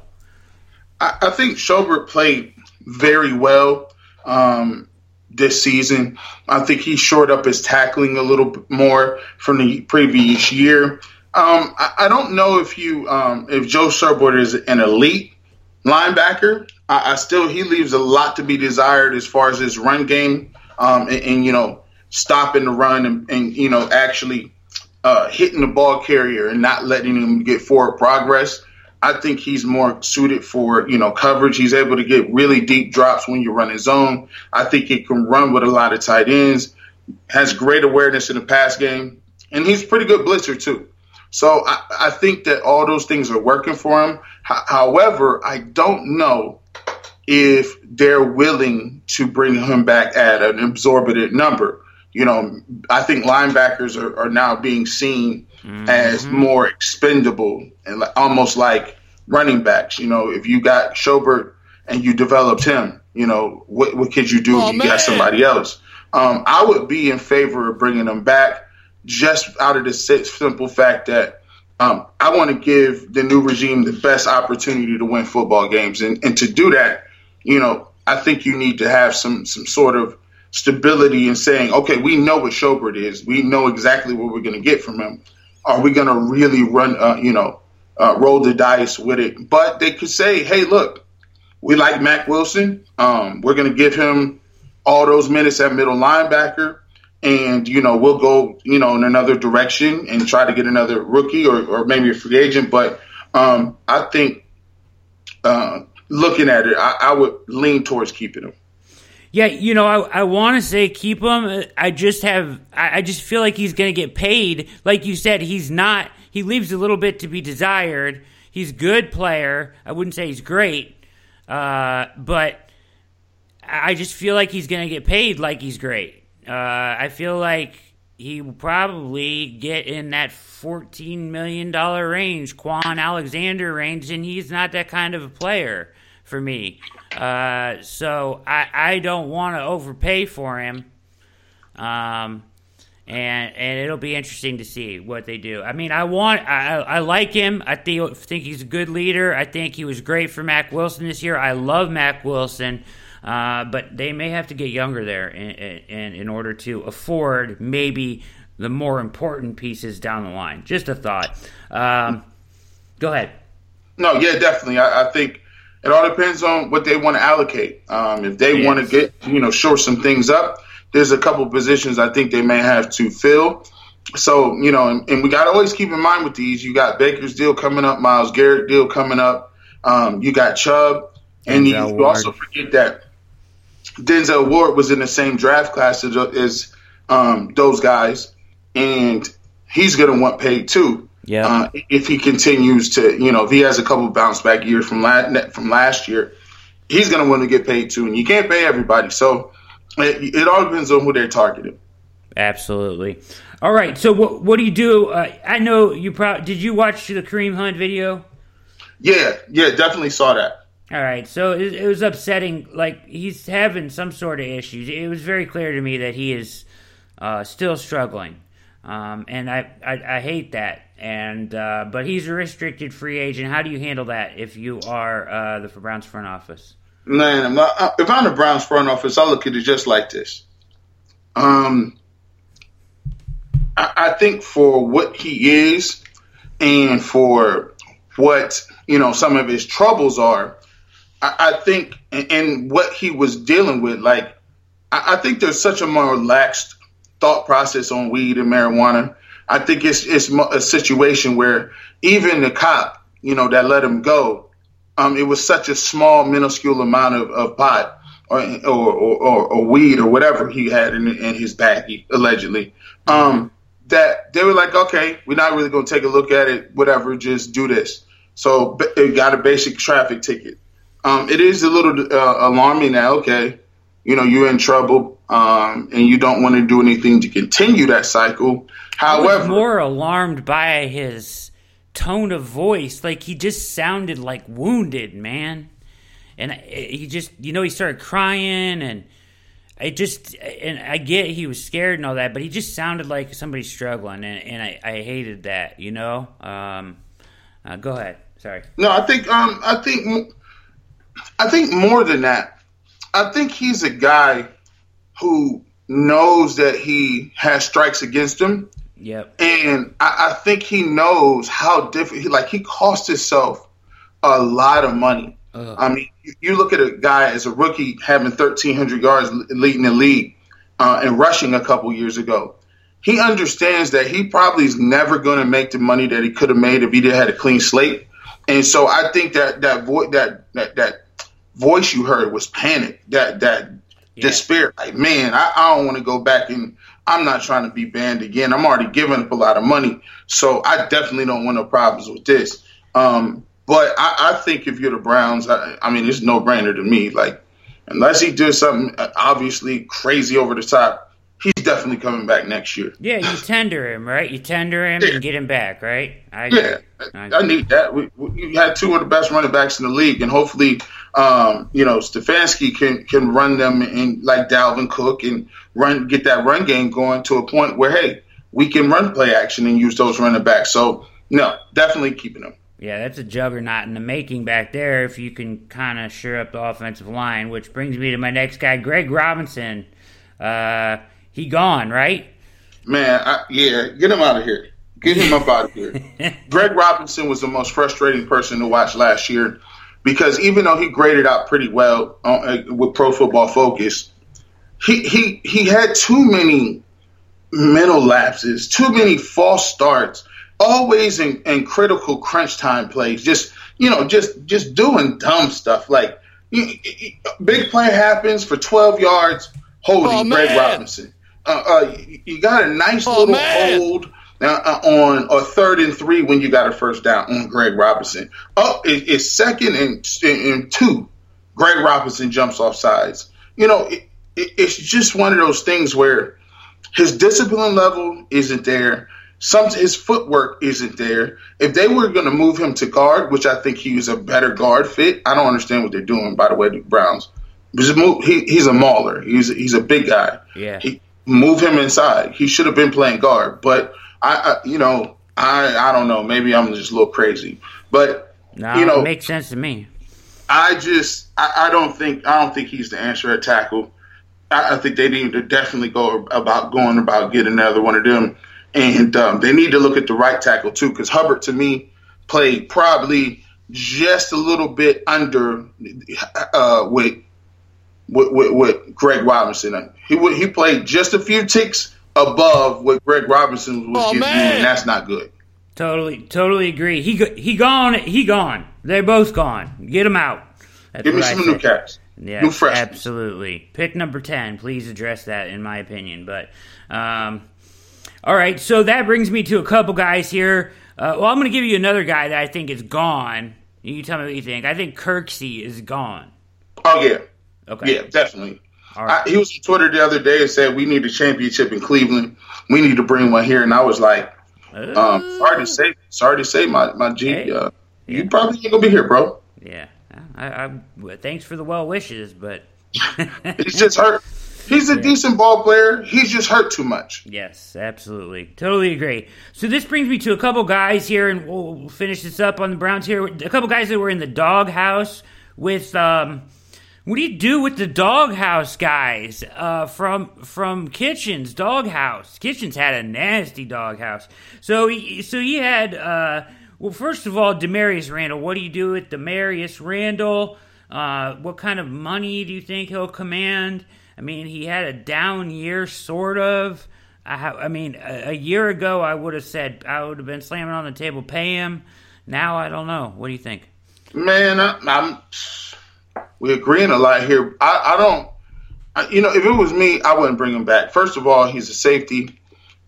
Speaker 3: I, I think Schobert played very well. Um, this season. I think he shored up his tackling a little bit more from the previous year. Um, I, I, don't know if you um, if Joe Schobert is an elite linebacker. I, I, still he leaves a lot to be desired as far as his run game. Um, and, and, you know stopping the run and, and you know actually uh, hitting the ball carrier and not letting him get forward progress. I think he's more suited for you know coverage. He's able to get really deep drops when you're running zone. I think he can run with a lot of tight ends. Has great awareness in the pass game, and he's pretty good blitzer too. So I, I think that all those things are working for him. H- however, I don't know if they're willing to bring him back at an absorbent number. You know, I think linebackers are, are now being seen mm-hmm. as more expendable and like, almost like running backs. You know, if you got Schobert and you developed him, you know, what, what could you do oh, if you man. got somebody else? Um, I would be in favor of bringing them back just out of the simple fact that um, I want to give the new regime the best opportunity to win football games, and, and to do that, you know, I think you need to have some some sort of stability and saying, okay, we know what Schobert is, we know exactly what we're going to get from him. Are we going to really run, uh, you know, uh, roll the dice with it? But they could say, hey, look, we like Mack Wilson. Um, we're going to give him all those minutes at middle linebacker and you know we'll go you know in another direction and try to get another rookie or, or maybe a free agent. But um, I think uh, looking at it, I, I, would lean towards keeping him.
Speaker 2: Yeah, you know, I, I want to say keep him. I just have, I, I just feel like he's going to get paid. Like you said, he's not. He leaves a little bit to be desired. He's a good player. I wouldn't say he's great, uh, but I just feel like he's going to get paid like he's great. Uh, I feel like he will probably get in that $14 million range, Kwon Alexander range, and he's not that kind of a player for me. Uh, so I, I don't want to overpay for him. Um, and and it'll be interesting to see what they do. I mean, I want I, I like him. I think think he's a good leader. I think he was great for Mack Wilson this year. I love Mack Wilson. Uh, but they may have to get younger there in, in, in order to afford maybe the more important pieces down the line. Just a thought. Um, go ahead.
Speaker 3: No, yeah, definitely. I, I, think it all depends on what they want to allocate. Um, if they yes. want to get, you know, short some things up, there's a couple positions I think they may have to fill. So, you know, and, and we got to always keep in mind with these, you got Baker's deal coming up, Myles Garrett deal coming up. Um, you got Chubb, and, and you, you also forget that Denzel Ward was in the same draft class as, as um, those guys, and he's going to want paid too.
Speaker 2: Yeah. Uh,
Speaker 3: if he continues to, you know, if he has a couple bounce back years from last from last year, he's going to want to get paid too, and you can't pay everybody. So it, it all depends on who they're targeting.
Speaker 2: Absolutely. All right. So what what do you do? Uh, I know you probably did. You watch the Kareem Hunt video?
Speaker 3: Yeah, yeah, definitely saw that.
Speaker 2: All right, so it, it, was upsetting. Like he's having some sort of issues. It was very clear to me that he is uh, still struggling, um, and I, I, I hate that. And uh, but he's a restricted free agent. How do you handle that if you are uh, the Browns front office?
Speaker 3: Man, if I'm the Browns front office, I look at it just like this. Um, I, I think for what he is, and for what you know some of his troubles are I, think, and what he was dealing with, like, I, I think there's such a more relaxed thought process on weed and marijuana. I think it's it's a situation where even the cop, you know, that let him go, um, it was such a small, minuscule amount of, of pot or or, or or, weed or whatever he had in, in his baggie, allegedly. Um, that they were like, okay, we're not really going to take a look at it, whatever, just do this. So it got a basic traffic ticket um, it is a little uh, alarming now. okay, you know, you're in trouble, um, and you don't want to do anything to continue that cycle. However,
Speaker 2: more alarmed by his tone of voice, like he just sounded like wounded, man. And he just, you know, he started crying, and I just, and I get he was scared and all that, but he just sounded like somebody struggling, and, and I, I hated that, you know. Um, uh, go ahead. Sorry.
Speaker 3: No, I think, um, I think I think more than that, I think he's a guy who knows that he has strikes against him.
Speaker 2: Yep.
Speaker 3: And I, I think he knows how different. Like he cost himself a lot of money. Uh, I mean, you, you look at a guy as a rookie having 1,300 yards leading the league. uh, and rushing a couple years ago. He understands that he probably is never going to make the money that he could have made if he did had a clean slate. And so I think that that vo- that, that that voice you heard was panic, that that yeah. despair. Like, man, I, I don't want to go back and I'm not trying to be banned again. I'm already giving up a lot of money, so I definitely don't want no problems with this. Um, but I, I, think if you're the Browns, I, I mean, it's no brainer to me. Like, unless he does something uh, obviously crazy over the top, he's definitely coming back next year.
Speaker 2: Yeah, you tender him, right? You tender him yeah. and get him back, right?
Speaker 3: I yeah, I, I, need that. We, we, had two of the best running backs in the league, and hopefully, um, you know, Stefanski can can run them in like Dalvin Cook and run get that run game going to a point where hey, we can run play action and use those running backs. So no, definitely keeping them.
Speaker 2: Yeah, that's a juggernaut in the making back there if you can kind of shore up the offensive line, which brings me to my next guy, Greg Robinson. Uh, he gone, right?
Speaker 3: Man, I, yeah, get him out of here. Get him up out of here. Greg Robinson was the most frustrating person to watch last year because even though he graded out pretty well uh, with Pro Football Focus, he he he had too many mental lapses, too many false starts always in, in critical crunch time plays, just you know, just just doing dumb stuff. Like big play happens for 12 yards, holding oh, Greg Robinson. Uh, uh, you got a nice oh, little man. hold uh, uh, on a third and three when you got a first down on Greg Robinson. Up it, it's second and, and two. Greg Robinson jumps off sides. You know, it, it, it's just one of those things where his discipline level isn't there some his footwork isn't there. If they were going to move him to guard, which I think he was a better guard fit, I don't understand what they're doing. By the way, the Browns. He, he's a mauler. He's he's a big guy.
Speaker 2: Yeah.
Speaker 3: He, move him inside. He should have been playing guard. But I, I, you know, I I don't know. Maybe I'm just a little crazy. But
Speaker 2: no,
Speaker 3: you know,
Speaker 2: it makes sense to me.
Speaker 3: I just I, I don't think I don't think he's the answer at tackle. I, I think they need to definitely go about going about getting another one of them and um, they need to look at the right tackle too, because Hubbard to me played probably just a little bit under uh, with, with, with with Greg Robinson. He he played just a few ticks above what Greg Robinson was oh, getting, and that's not good.
Speaker 2: Totally, totally agree. He he gone. He gone. They're both gone. Get them out.
Speaker 3: That's Give me some new cats.
Speaker 2: Yeah, new fresh. Absolutely. Pick number ten. Please address that, in my opinion. But um, all right, so that brings me to a couple guys here. Uh, well, I'm going to give you another guy that I think is gone. You can tell me what you think. I think Kirksey is gone.
Speaker 3: Oh yeah, okay, yeah, definitely. I, he was on Twitter the other day and said we need a championship in Cleveland. We need to bring one here, and I was like, um, sorry to say, sorry to say, my my G, hey, uh, yeah. you probably ain't gonna be here, bro.
Speaker 2: Yeah, I, I thanks for the well wishes, but
Speaker 3: he's just hurt. He's a yeah. decent ball player. He's just hurt too much.
Speaker 2: Yes, absolutely. Totally agree. So this brings me to a couple guys here, and we'll finish this up on the Browns here. A couple guys that were in the doghouse with. Um, what do you do with the doghouse guys uh, from from Kitchens doghouse? Kitchens had a nasty doghouse. So he, so he had uh, well, first of all, Damarious Randall. What do you do with Damarious Randall? Uh, what kind of money do you think he'll command? I mean, he had a down year, sort of. I, I mean, a, a, year ago, I would have said I would have been slamming on the table, pay him. Now, I don't know. What do you think?
Speaker 3: Man, I, am we're agreeing a lot here. I, I don't, I, you know, if it was me, I wouldn't bring him back. First of all, he's a safety,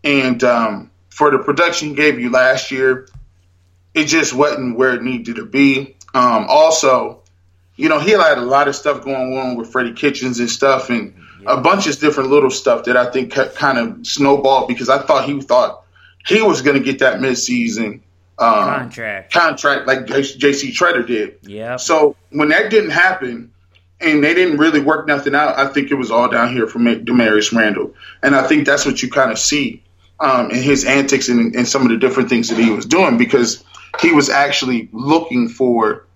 Speaker 3: and um, for the production he gave you last year, it just wasn't where it needed to be. Um, also, you know, he had a lot of stuff going on with Freddie Kitchens and stuff, and a bunch of different little stuff that I think kind of snowballed because I thought he thought he was going to get that midseason
Speaker 2: um, contract
Speaker 3: contract like J.C. Tretter did.
Speaker 2: Yeah.
Speaker 3: So when that didn't happen and they didn't really work nothing out, I think it was all down here from Damarious Randall, and I think that's what you kind of see um, in his antics and, and some of the different things that he was doing because he was actually looking for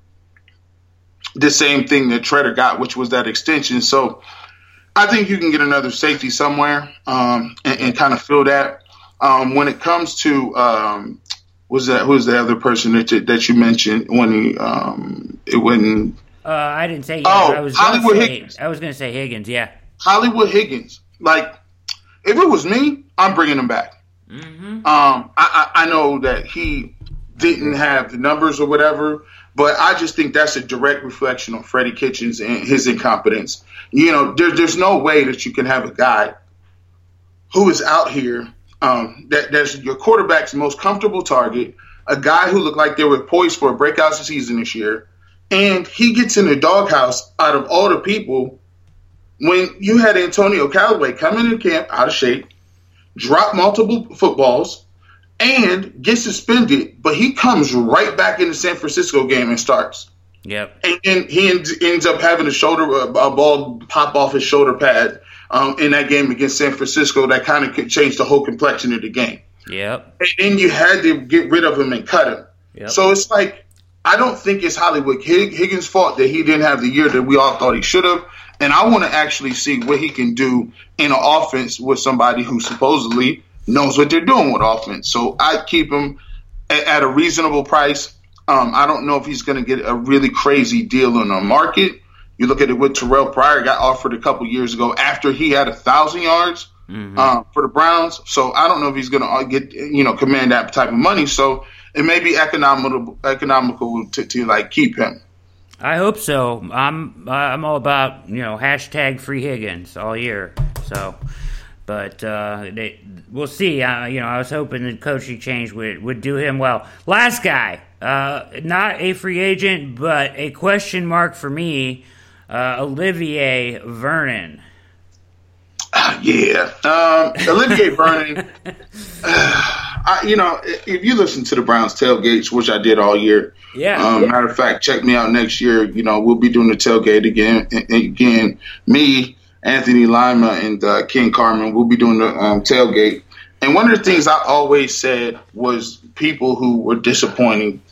Speaker 3: the same thing that Tretter got, which was that extension. So I think you can get another safety somewhere um, and, and, kind of fill that. Um, when it comes to um, was that who's the other person that you, that you mentioned when he um, it wouldn't?
Speaker 2: Uh, I didn't say. Yeah, oh, I was Hollywood say, Higgins. I was going to say Higgins. Yeah,
Speaker 3: Hollywood Higgins. Like if it was me, I'm bringing him back. Mm-hmm. Um, I, I, I know that he didn't have the numbers or whatever, but I just think that's a direct reflection on Freddie Kitchens and his incompetence. You know, there, there's no way that you can have a guy who is out here um, that that's your quarterback's most comfortable target, a guy who looked like they were poised for a breakout season this year, and he gets in the doghouse out of all the people when you had Antonio Callaway come into camp out of shape, drop multiple footballs, and get suspended, but he comes right back in the San Francisco game and starts.
Speaker 2: Yep.
Speaker 3: And, and he ends, ends, up having a shoulder a, ball pop off his shoulder pad um, in that game against San Francisco. That kind of changed the whole complexion of the game.
Speaker 2: Yep.
Speaker 3: And then you had to get rid of him and cut him. Yep. So it's like I don't think it's Hollywood Higgins' fault that he didn't have the year that we all thought he should have. And I want to actually see what he can do in an offense with somebody who supposedly knows what they're doing with offense. So I'd keep him at, at a reasonable price. Um, I don't know if he's going to get a really crazy deal in the market. You look at it with Terrelle Pryor, got offered a couple years ago after he had a thousand yards mm-hmm. um, for the Browns. So I don't know if he's going to uh, get you know command that type of money. So it may be economical economical to, to like keep him.
Speaker 2: I hope so. I'm I'm all about you know hashtag free Higgins all year. So, but uh, they, we'll see. Uh, you know, I was hoping the coaching change would would do him well. Last guy, uh, not a free agent, but a question mark for me. Uh, Olivier Vernon.
Speaker 3: Yeah, um, Olivier Vernon. I, you know, if you listen to the Browns tailgates, which I did all year,
Speaker 2: yeah.
Speaker 3: Um, matter of fact, check me out next year. You know, we'll be doing the tailgate again. Again, me, Anthony Lima, and uh, King Carmen. We'll be doing the um, tailgate. And one of the things I always said was people who were disappointing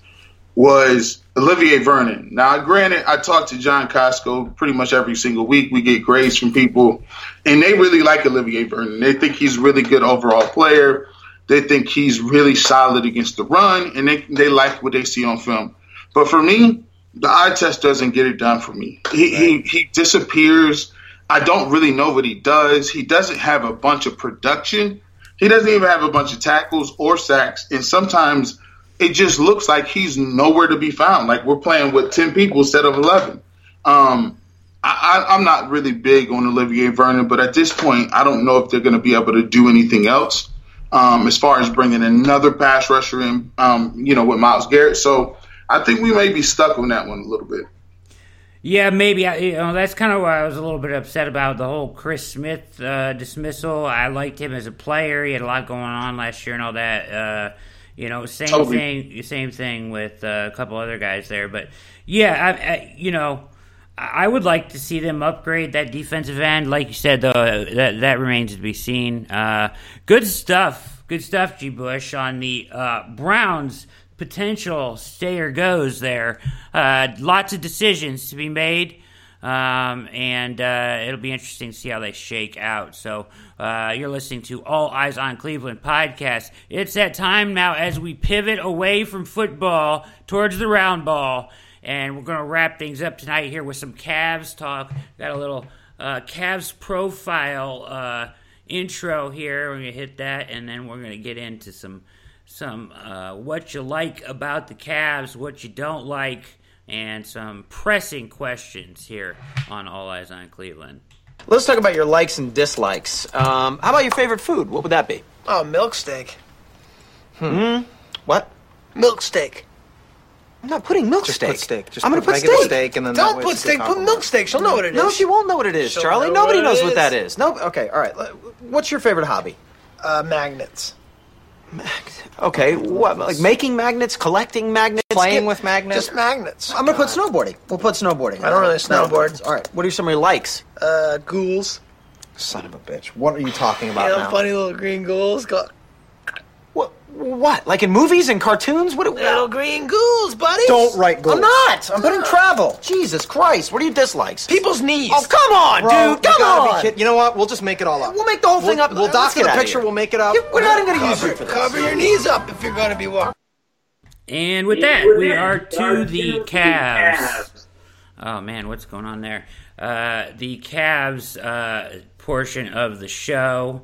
Speaker 3: was Olivier Vernon. Now, granted, I talk to John Costco pretty much every single week. We get grades from people, and they really like Olivier Vernon. They think he's a really good overall player. They think he's really solid against the run, and they they like what they see on film. But for me, the eye test doesn't get it done for me. He right. he, he disappears. I don't really know what he does. He doesn't have a bunch of production. He doesn't even have a bunch of tackles or sacks, and sometimes it just looks like he's nowhere to be found. Like we're playing with ten people instead of eleven. Um, I, I'm not really big on Olivier Vernon, but at this point, I don't know if they're going to be able to do anything else um, as far as bringing another pass rusher in, um, you know, with Myles Garrett. So I think we may be stuck on that one a little bit.
Speaker 2: Yeah, maybe. You know, that's kind of why I was a little bit upset about the whole Chris Smith uh, dismissal. I liked him as a player. He had a lot going on last year and all that. Uh, you know, same totally. thing. Same thing with uh, a couple other guys there. But yeah, I, I, you know, I would like to see them upgrade that defensive end. Like you said, though, that that remains to be seen. Uh, good stuff, good stuff, G. Bush on the uh, Browns' potential stay or goes there. Uh, lots of decisions to be made, um, and uh, it'll be interesting to see how they shake out. So uh, you're listening to All Eyes on Cleveland podcast. It's that time now as we pivot away from football towards the round ball and we're going to wrap things up tonight here with some Cavs talk. Got a little uh, Cavs profile uh, intro here. We're going to hit that, and then we're going to get into some some uh, what you like about the Cavs, what you don't like, and some pressing questions here on All Eyes on Cleveland.
Speaker 4: Let's talk about your likes and dislikes. Um, how about your favorite food? What would that be?
Speaker 5: Oh, milk steak.
Speaker 4: Hmm. What?
Speaker 5: Milk steak.
Speaker 4: I'm not putting milk
Speaker 5: Just
Speaker 4: steak.
Speaker 5: put steak. Just
Speaker 4: I'm gonna put
Speaker 5: regular
Speaker 4: steak.
Speaker 5: steak and then
Speaker 4: Don't put steak. Put milk steak.
Speaker 5: She'll know what it is.
Speaker 4: No, she won't know what it is,
Speaker 5: She'll
Speaker 4: Charlie.
Speaker 5: know
Speaker 4: Nobody
Speaker 5: what it
Speaker 4: knows what that
Speaker 5: is.
Speaker 4: is. No. Okay. All right. What's your favorite hobby?
Speaker 5: Uh, magnets.
Speaker 4: Okay. What? Like making magnets, collecting magnets,
Speaker 6: Playing
Speaker 4: Get-
Speaker 6: with magnets?
Speaker 5: Just magnets.
Speaker 4: I'm gonna put snowboarding. We'll put snowboarding.
Speaker 5: I don't really
Speaker 4: No. All right. What are some of your likes?
Speaker 5: Uh, ghouls.
Speaker 4: Son of a bitch. What are you talking
Speaker 5: You
Speaker 4: about
Speaker 5: know,
Speaker 4: now?
Speaker 5: funny little green ghouls. Go,
Speaker 4: What? What? Like in movies and cartoons? What?
Speaker 5: little green ghouls, buddy.
Speaker 4: Don't write ghouls. I'm not. I'm putting travel. Jesus Christ. What are your dislikes?
Speaker 5: People's knees.
Speaker 4: Oh, come on,
Speaker 6: Bro,
Speaker 4: dude. Come
Speaker 6: gotta be
Speaker 4: on.
Speaker 6: You know what? We'll just make it all up.
Speaker 4: We'll make the whole thing
Speaker 6: We'll-
Speaker 4: up.
Speaker 6: we'll
Speaker 4: Let's
Speaker 6: dock
Speaker 4: get
Speaker 6: it
Speaker 4: a
Speaker 6: out
Speaker 4: picture.
Speaker 6: here.
Speaker 4: We'll make it up. We're not even going to use
Speaker 5: cover,
Speaker 4: you for this.
Speaker 5: cover your knees up if you're going to be walking.
Speaker 2: And with that, we are to the Cavs. Oh man, what's going on there? Uh, the Cavs uh, portion of the show.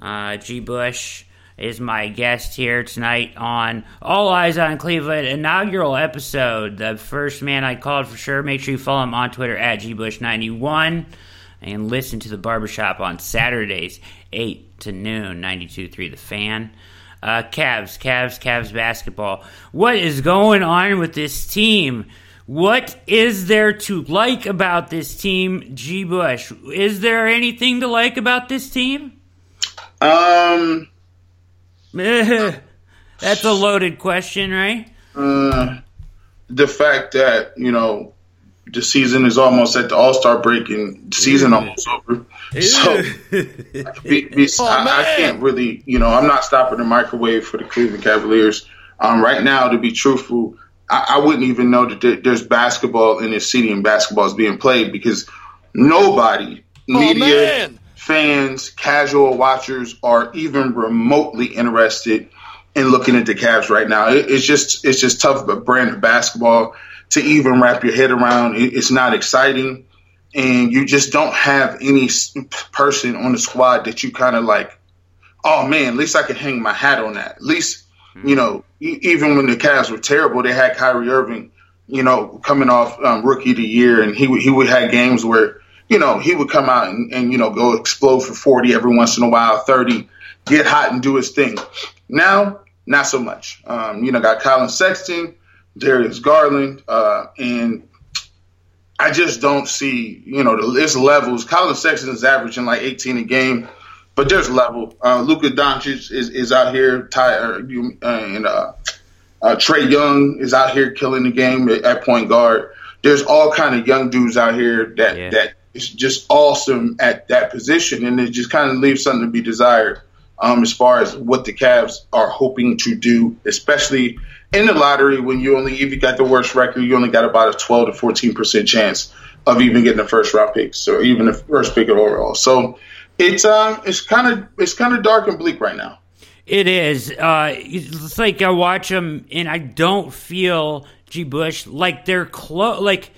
Speaker 2: Uh, G. Bush is my guest here tonight on All Eyes on Cleveland inaugural episode. The first man I called for sure. Make sure you follow him on Twitter at gbush91 and listen to the barbershop on Saturdays, 8 to noon, 92.3 The Fan. Uh, Cavs, Cavs, Cavs basketball. What is going on with this team? What is there to like about this team, G. Bush? Is there anything to like about this team?
Speaker 3: Um,
Speaker 2: That's a loaded question, right?
Speaker 3: uh, the fact that you know the season is almost at the All Star break and the season almost over. So be, be, I, I can't really, you know, I'm not stopping the microwave for the Cleveland Cavaliers. Um, right now, to be truthful, I, I wouldn't even know that there, there's basketball in this city and basketball is being played because nobody, media, fans, casual watchers are even remotely interested in looking at the Cavs right now. It, it's just it's just tough, but brand of basketball to even wrap your head around. It, it's not exciting, and you just don't have any person on the squad that you kind of like. Oh man, at least I can hang my hat on that. At least you know, e- even when the Cavs were terrible, they had Kyrie Irving. You know, coming off um, rookie of the year, and he he would have games where you know he would come out and, and you know go explode for forty every once in a while, thirty, get hot and do his thing. Now, not so much. Um, you know, got Collin Sexton, Darius Garland, uh, and I just don't see, you know, the levels. Collin Sexton is averaging like 18 a game, but there's level. Uh, Luka Doncic is, is out here, Ty, uh, uh, and uh, uh, Trae Young is out here killing the game at, at point guard. There's all kind of young dudes out here that
Speaker 2: Yeah.
Speaker 3: that is just awesome at that position, and it just kind of leaves something to be desired um, as far as what the Cavs are hoping to do, especially in the lottery when you only if you got the worst record, you only got about a 12 to 14 percent chance of even getting the first round pick, or even the first pick overall. So it's um it's kind of it's kind of dark and bleak right now.
Speaker 2: It is. Uh, it's like I watch them and I don't feel G. Bush like they're close. Like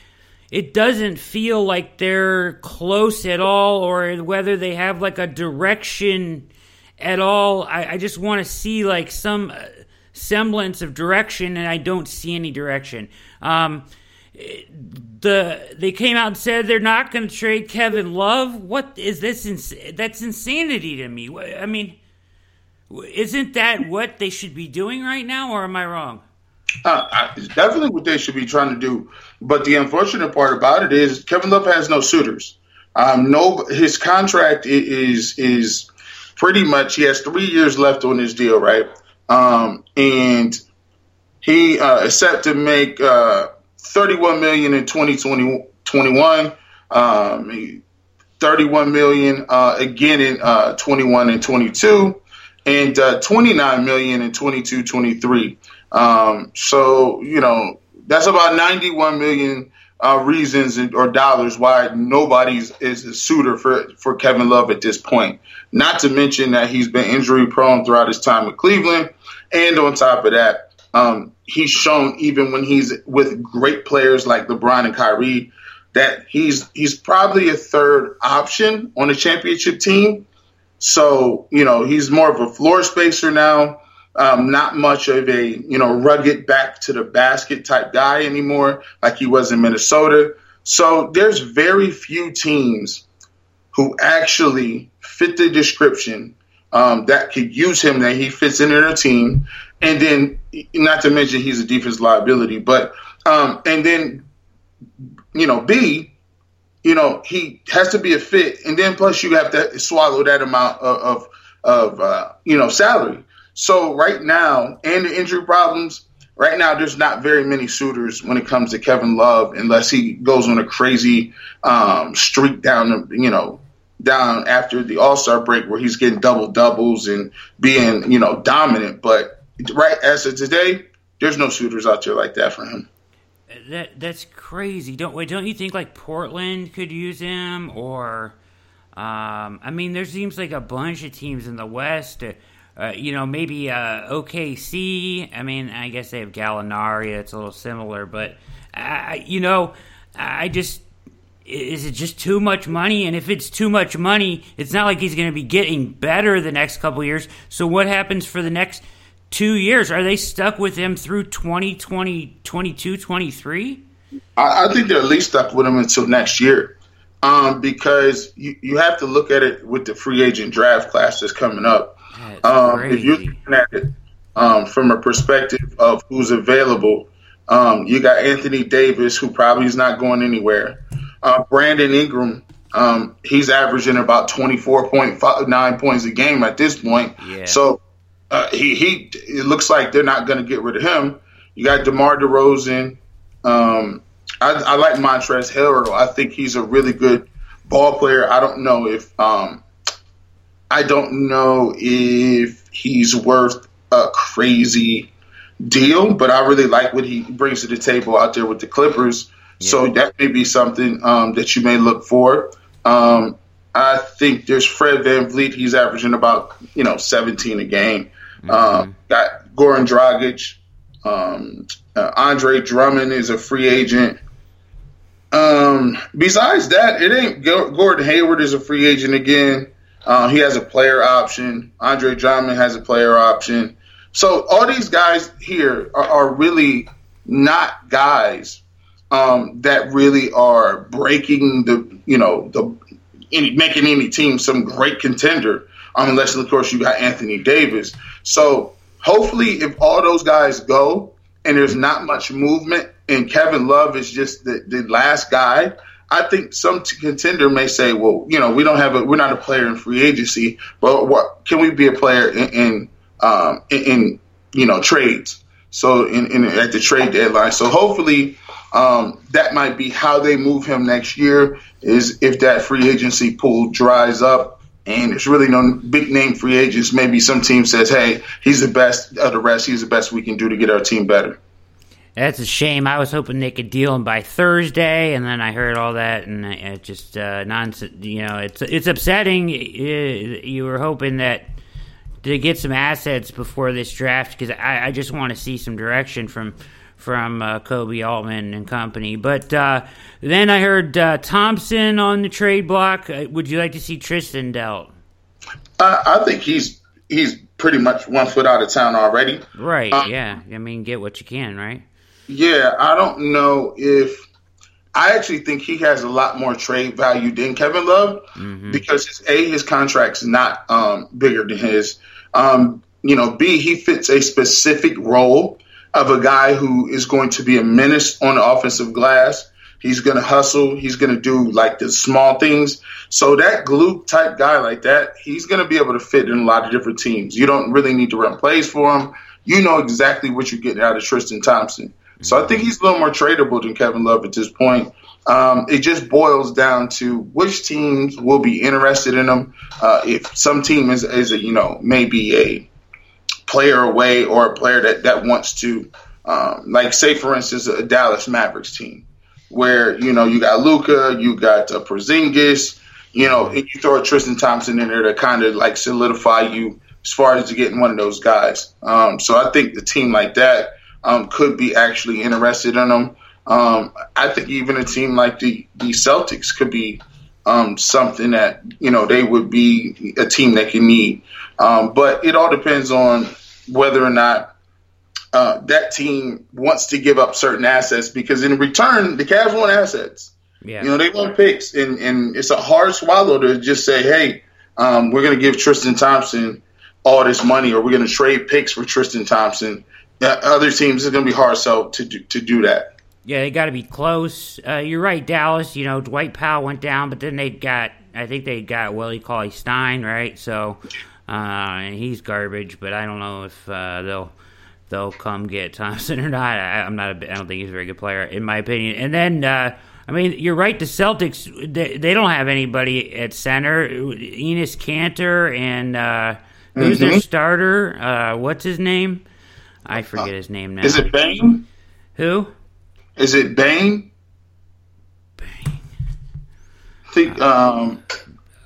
Speaker 2: it doesn't feel like they're close at all, or whether they have like a direction at all. I, I just want to see like some uh, semblance of direction, and I don't see any direction. Um, the they came out and said they're not going to trade Kevin Love. What is this? Ins- that's insanity to me. I mean. Isn't that what they should be doing right now, or am I wrong?
Speaker 3: Uh, I- it's definitely what they should be trying to do. But the unfortunate part about it is Kevin Love has no suitors. Um, no, his contract is is pretty much he has three years left on his deal, right? Um, and he uh, is set to make uh, 31 million in 2021. Um, he- 31 million uh, again in uh, 21 and 22 and uh, 29 million in 22 23 um, so you know that's about 91 million uh, reasons or dollars why nobody's is a suitor for for Kevin Love at this point. Not to mention that he's been injury prone throughout his time with Cleveland. And on top of that um, he's shown even when he's with great players like LeBron and Kyrie that he's he's probably a third option on a championship team. So you know he's more of a floor spacer now, um, not much of a you know rugged back to the basket type guy anymore like he was in Minnesota. So there's very few teams who actually fit the description um, that could use him that he fits into their team, and then not to mention he's a defense liability, but um, and then you know, B, you know, he has to be a fit, and then plus you have to swallow that amount of of, of uh, you know salary. So right now, and the injury problems, right now there's not very many suitors when it comes to Kevin Love, unless he goes on a crazy um, streak down, you know, down after the All Star break where he's getting double doubles and being you know dominant. But right as of today, there's no suitors out there like that for him.
Speaker 2: That that's crazy. Don't wait. Don't you think like Portland could use him, or um, I mean, there seems like a bunch of teams in the West. Uh, uh, you know, maybe uh, OKC. I mean, I guess they have Gallinari. It's a little similar, but I, you know, I just is it just too much money? And if it's too much money, it's not like he's going to be getting better the next couple years. So what happens for the next two years? Are they stuck with him through 2020, 22, 23?
Speaker 3: I, I think they're at least stuck with him until next year. Um, because you, you have to look at it with the free agent draft class that's coming up. Um, if you're looking at it um, from a perspective of who's available, um, you got Anthony Davis, who probably is not going anywhere. Uh, Brandon Ingram, um, he's averaging about 24.9 points a game at this point.
Speaker 2: Yeah.
Speaker 3: So uh, he, he it looks like they're not going to get rid of him. You got DeMar DeRozan. Um, I, I like Montrezl Harrell. I think he's a really good ball player. I don't know if um, I don't know if he's worth a crazy deal, but I really like what he brings to the table out there with the Clippers. So that may be something um, that you may look for. Um, I think there's Fred VanVleet. He's averaging about you know 17 a game. Um, got Goran Dragic. Um, uh, Andre Drummond is a free agent. Um, besides that, it ain't Gordon Hayward is a free agent again. Uh, he has a player option. Andre Drummond has a player option. So all these guys here are, are really not guys um, that really are breaking the you know the any, making any team some great contender. Um, unless of course you got Anthony Davis. So hopefully, if all those guys go and there's not much movement, and Kevin Love is just the, the last guy. I think some contender may say, "Well, you know, we don't have a, we're not a player in free agency, but what can we be a player in, in, um, in, in you know trades? So in, in at the trade deadline. So hopefully, um, that might be how they move him next year. Is if that free agency pool dries up and there's really no big name free agents, maybe some team says, "Hey, he's the best of the rest. He's the best we can do to get our team better."
Speaker 2: That's a shame. I was hoping they could deal him by Thursday, and then I heard all that, and it just uh, nonsense. You know, it's it's upsetting. You were hoping that to get some assets before this draft because I, I just want to see some direction from from uh, Koby Altman and company. But uh, then I heard uh, Thompson on the trade block. Uh, would you like to see Tristan dealt?
Speaker 3: I, I think he's he's pretty much one foot out of town already.
Speaker 2: Right.
Speaker 3: Uh,
Speaker 2: yeah. I mean, get what you can. Right.
Speaker 3: Yeah, I don't know if I actually think he has a lot more trade value than Kevin Love because his a his contract's not um, bigger than his. Um, you know, b he fits a specific role of a guy who is going to be a menace on the offensive glass. He's going to hustle. He's going to do like the small things. So that glue type guy like that, he's going to be able to fit in a lot of different teams. You don't really need to run plays for him. You know exactly what you're getting out of Tristan Thompson. So I think he's a little more tradable than Kevin Love at this point. Um, it just boils down to which teams will be interested in him. Uh, if some team is, is a, you know, maybe a player away or a player that, that wants to, um, like say for instance, a Dallas Mavericks team where, you know, you got Luka, you got uh, Porzingis, you know, and you throw Tristan Thompson in there to kind of like solidify you as far as getting one of those guys. Um, so I think the team like that um, could be actually interested in him. Um, I think even a team like the, the Celtics could be um, something that you know they would be a team that can need. Um, but it all depends on whether or not uh, that team wants to give up certain assets because in return the Cavs want assets.
Speaker 2: Yeah.
Speaker 3: You know they want picks, and and it's a hard swallow to just say, hey, um, we're going to give Tristan Thompson all this money, or we're going to trade picks for Tristan Thompson. Uh, other teams it's going to be hard so to do, to do that.
Speaker 2: Yeah, they got to be close. Uh, you're right, Dallas. You know, Dwight Powell went down, but then they got, I think they got Willie Cauley Stein, right? So, uh, and he's garbage, but I don't know if uh, they'll they'll come get Thompson or not. I, I'm not. A, I don't think he's a very good player, in my opinion. And then, uh, I mean, you're right. The Celtics, they, they don't have anybody at center. Enes Kanter and uh, who's their
Speaker 3: Mhm.
Speaker 2: starter? Uh, what's his name? I forget his name now.
Speaker 3: Is it Bain?
Speaker 2: Who?
Speaker 3: Is it Bain? I think um,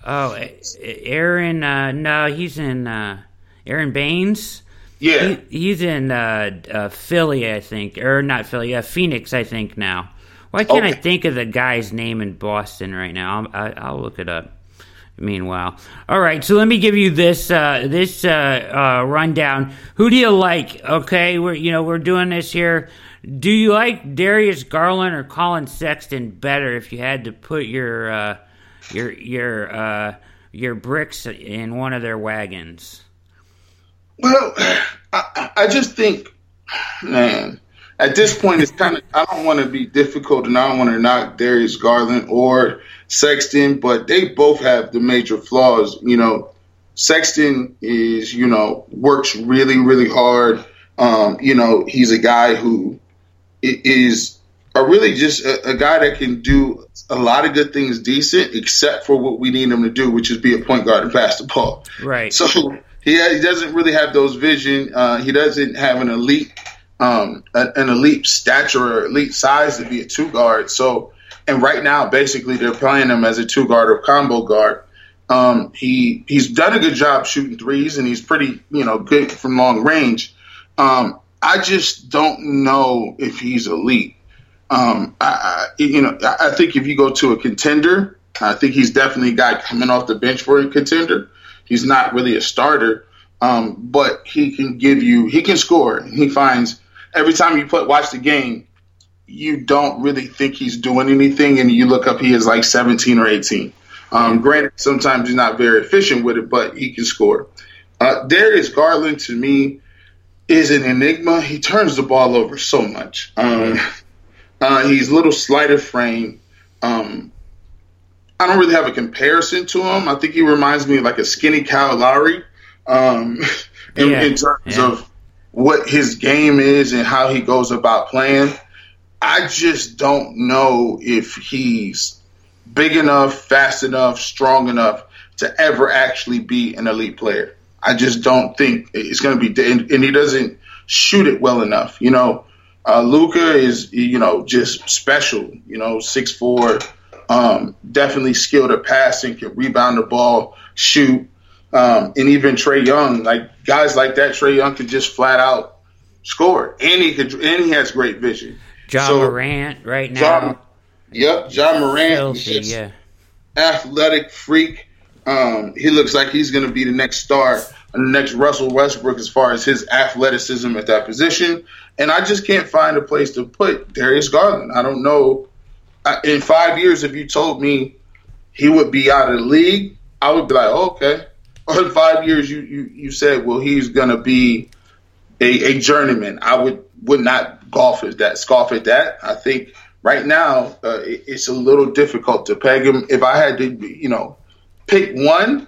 Speaker 2: Oh, Aaron. Uh, no, he's in uh, Aron Baynes.
Speaker 3: yeah.
Speaker 2: He, he's in uh, uh, Philly, I think, or not Philly, uh, Phoenix, I think now. Why can't I think of the guy's name in Boston right now? I'll, I, I'll look it up. Meanwhile, all right. So let me give you this uh, this uh, uh, rundown. Who do you like? Okay, we're you know we're doing this here. Do you like Darius Garland or Collin Sexton better if you had to put your uh, your your uh, your bricks in one of their wagons?
Speaker 3: Well, I, I- just think, man, at this point, it's kind of, I don't want to be difficult and I don't want to knock Darius Garland or Sexton, but they both have the major flaws. You know, Sexton is, you know, works really, really hard. Um, you know, he's a guy who is i- is a really just a, a guy that can do a lot of good things decent, except for what we need him to do, which is be a point guard and pass the ball.
Speaker 2: Right.
Speaker 3: So he, he doesn't really have those vision. Uh, he doesn't have an elite, um, an elite stature or elite size to be a two guard. So, and right now, basically, they're playing him as a two guard or combo guard. Um, he he's done a good job shooting threes, and he's pretty you know good from long range. Um, I just don't know if he's elite. Um, I, I, you know, I I think if you go to a contender, I think he's definitely a guy coming off the bench for a contender. He's not really a starter, um, but he can give you, he can score. He finds every time you put watch the game, you don't really think he's doing anything, and you look up, he is like 17 or 18. Um, granted, sometimes he's not very efficient with it, but he can score. Uh, Darius Garland to me is an enigma. He turns the ball over so much. Um, uh, he's a little slighter frame. Um, I don't really have a comparison to him. I think he reminds me of like a skinny Kyle Lowry um, in,
Speaker 2: Yeah,
Speaker 3: in terms
Speaker 2: yeah.
Speaker 3: of what his game is and how he goes about playing. I just don't know if he's big enough, fast enough, strong enough to ever actually be an elite player. I just don't think it's going to be, and, and he doesn't shoot it well enough. You know, uh, Luka is, you know, just special. You know, six four, um, definitely skilled at passing, can rebound the ball, shoot, um, and even Trae Young, like guys like that, Trae Young could just flat out score, and he could, and he has great vision.
Speaker 2: John
Speaker 3: So-
Speaker 2: Morant right now.
Speaker 3: John, yep, Ja Morant,
Speaker 2: Filthy,
Speaker 3: is
Speaker 2: yeah.
Speaker 3: athletic freak. Um, he looks like he's going to be the next star, the next Russell Westbrook as far as his athleticism at that position. And I just can't find a place to put Darius Garland. I don't know. I, in five years, if you told me he would be out of the league, I would be like, oh, okay. In five years, you you, you said, well, he's going to be a, a journeyman. I would would not golf at that, scoff at that. I think right now uh, it- it's a little difficult to peg him. If I had to, you know, pick one,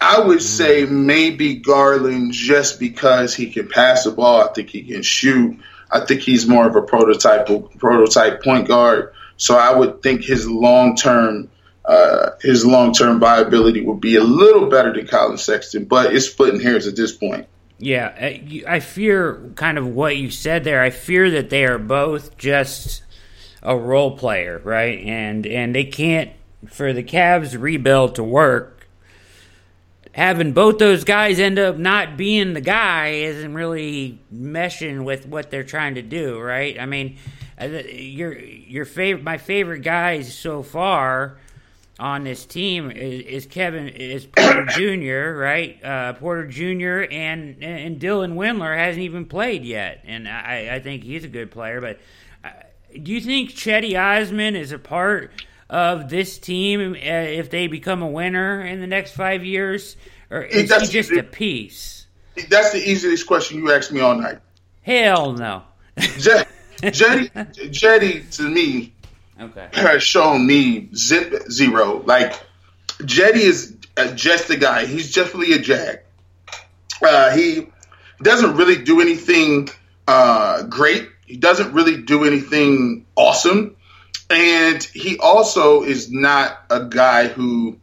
Speaker 3: I would say maybe Garland just because he can pass the ball. I think he can shoot. I think he's more of a prototype prototype point guard. So I would think his long term uh, his long term viability would be a little better than Collin Sexton, but it's splitting hairs at this point.
Speaker 2: Yeah, I- I fear kind of what you said there. I fear that they are both just a role player, right? And and they can't for the Cavs rebuild to work. Having both those guys end up not being the guy isn't really meshing with what they're trying to do, right? I mean, uh, your your favorite, my favorite guys so far on this team is, is Kevin is Porter Jr. Right, uh, Porter Jr. and and Dylan Windler hasn't even played yet, and I, I think he's a good player. But uh, do you think Cedi Osman is a part of this team uh, if they become a winner in the next five years, or is he just a piece?
Speaker 3: That's the easiest question you asked me all night.
Speaker 2: Hell no.
Speaker 3: Jet, Cedi, Cedi to me
Speaker 2: Okay.
Speaker 3: has shown me zip zero. Like Cedi is just a guy. He's definitely a jag. Uh, he doesn't really do anything uh, great. He doesn't really do anything awesome, and he also is not a guy who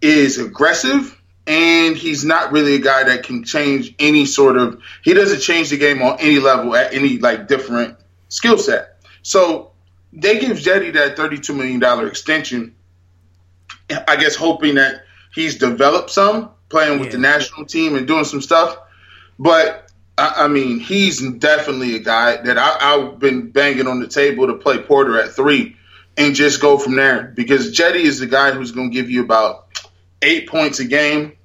Speaker 3: is aggressive. And he's not really a guy that can change any sort of. He doesn't change the game on any level at any like different skill set. So they give Cedi that thirty-two million dollar extension. I guess hoping that he's developed some playing with
Speaker 2: Yeah.
Speaker 3: the national team and doing some stuff. But I, I mean, he's definitely a guy that I, I've been banging on the table to play Porter at three and just go from there because Cedi is the guy who's going to give you about eight points a game,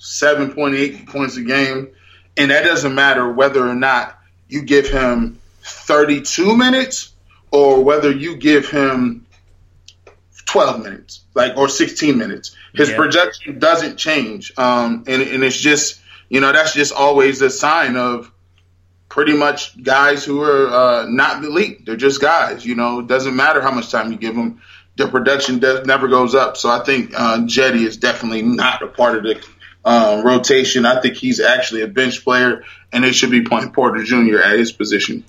Speaker 3: 7.8 points a game. And that doesn't matter whether or not you give him 32 minutes or whether you give him 12 minutes, like or 16 minutes. His
Speaker 2: Yeah.
Speaker 3: projection doesn't change, um, and and it's just you know that's just always a sign of pretty much guys who are uh, not elite. They're just guys. You know, it doesn't matter how much time you give them. Their production does, never goes up. So I think uh, Cedi is definitely not a part of the um, rotation. I think he's actually a bench player, and they should be playing Porter Jr. at his position.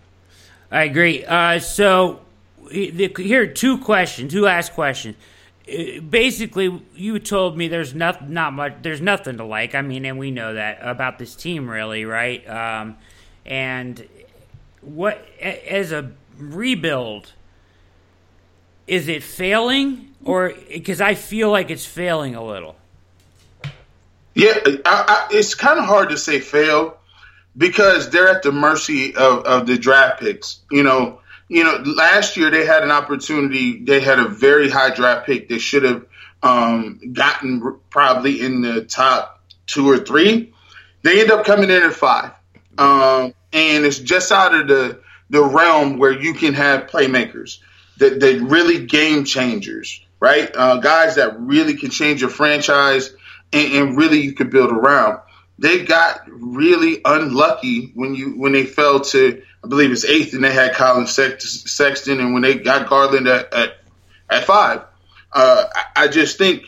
Speaker 2: I agree. Uh, so here are two questions, two last questions. Uh, Basically, you told me there's not not much, there's nothing to like. I mean, and we know that about this team, really, right? Um, and what as a rebuild, is it failing or because I feel like it's failing a little?
Speaker 3: Yeah, I, I, it's kind of hard to say fail because they're at the mercy of, of the draft picks. You know, you know, last year they had an opportunity. They had a very high draft pick. They should have um, gotten probably in the top two or three. They end up coming in at five, um, and it's just out of the the realm where you can have playmakers that that really game changers, right? Uh, guys that really can change your franchise and, and really you could build around. They got really unlucky when you when they fell to I believe it's eighth and they had Collin Sexton and when they got Garland at at, at five. Uh, I, I just think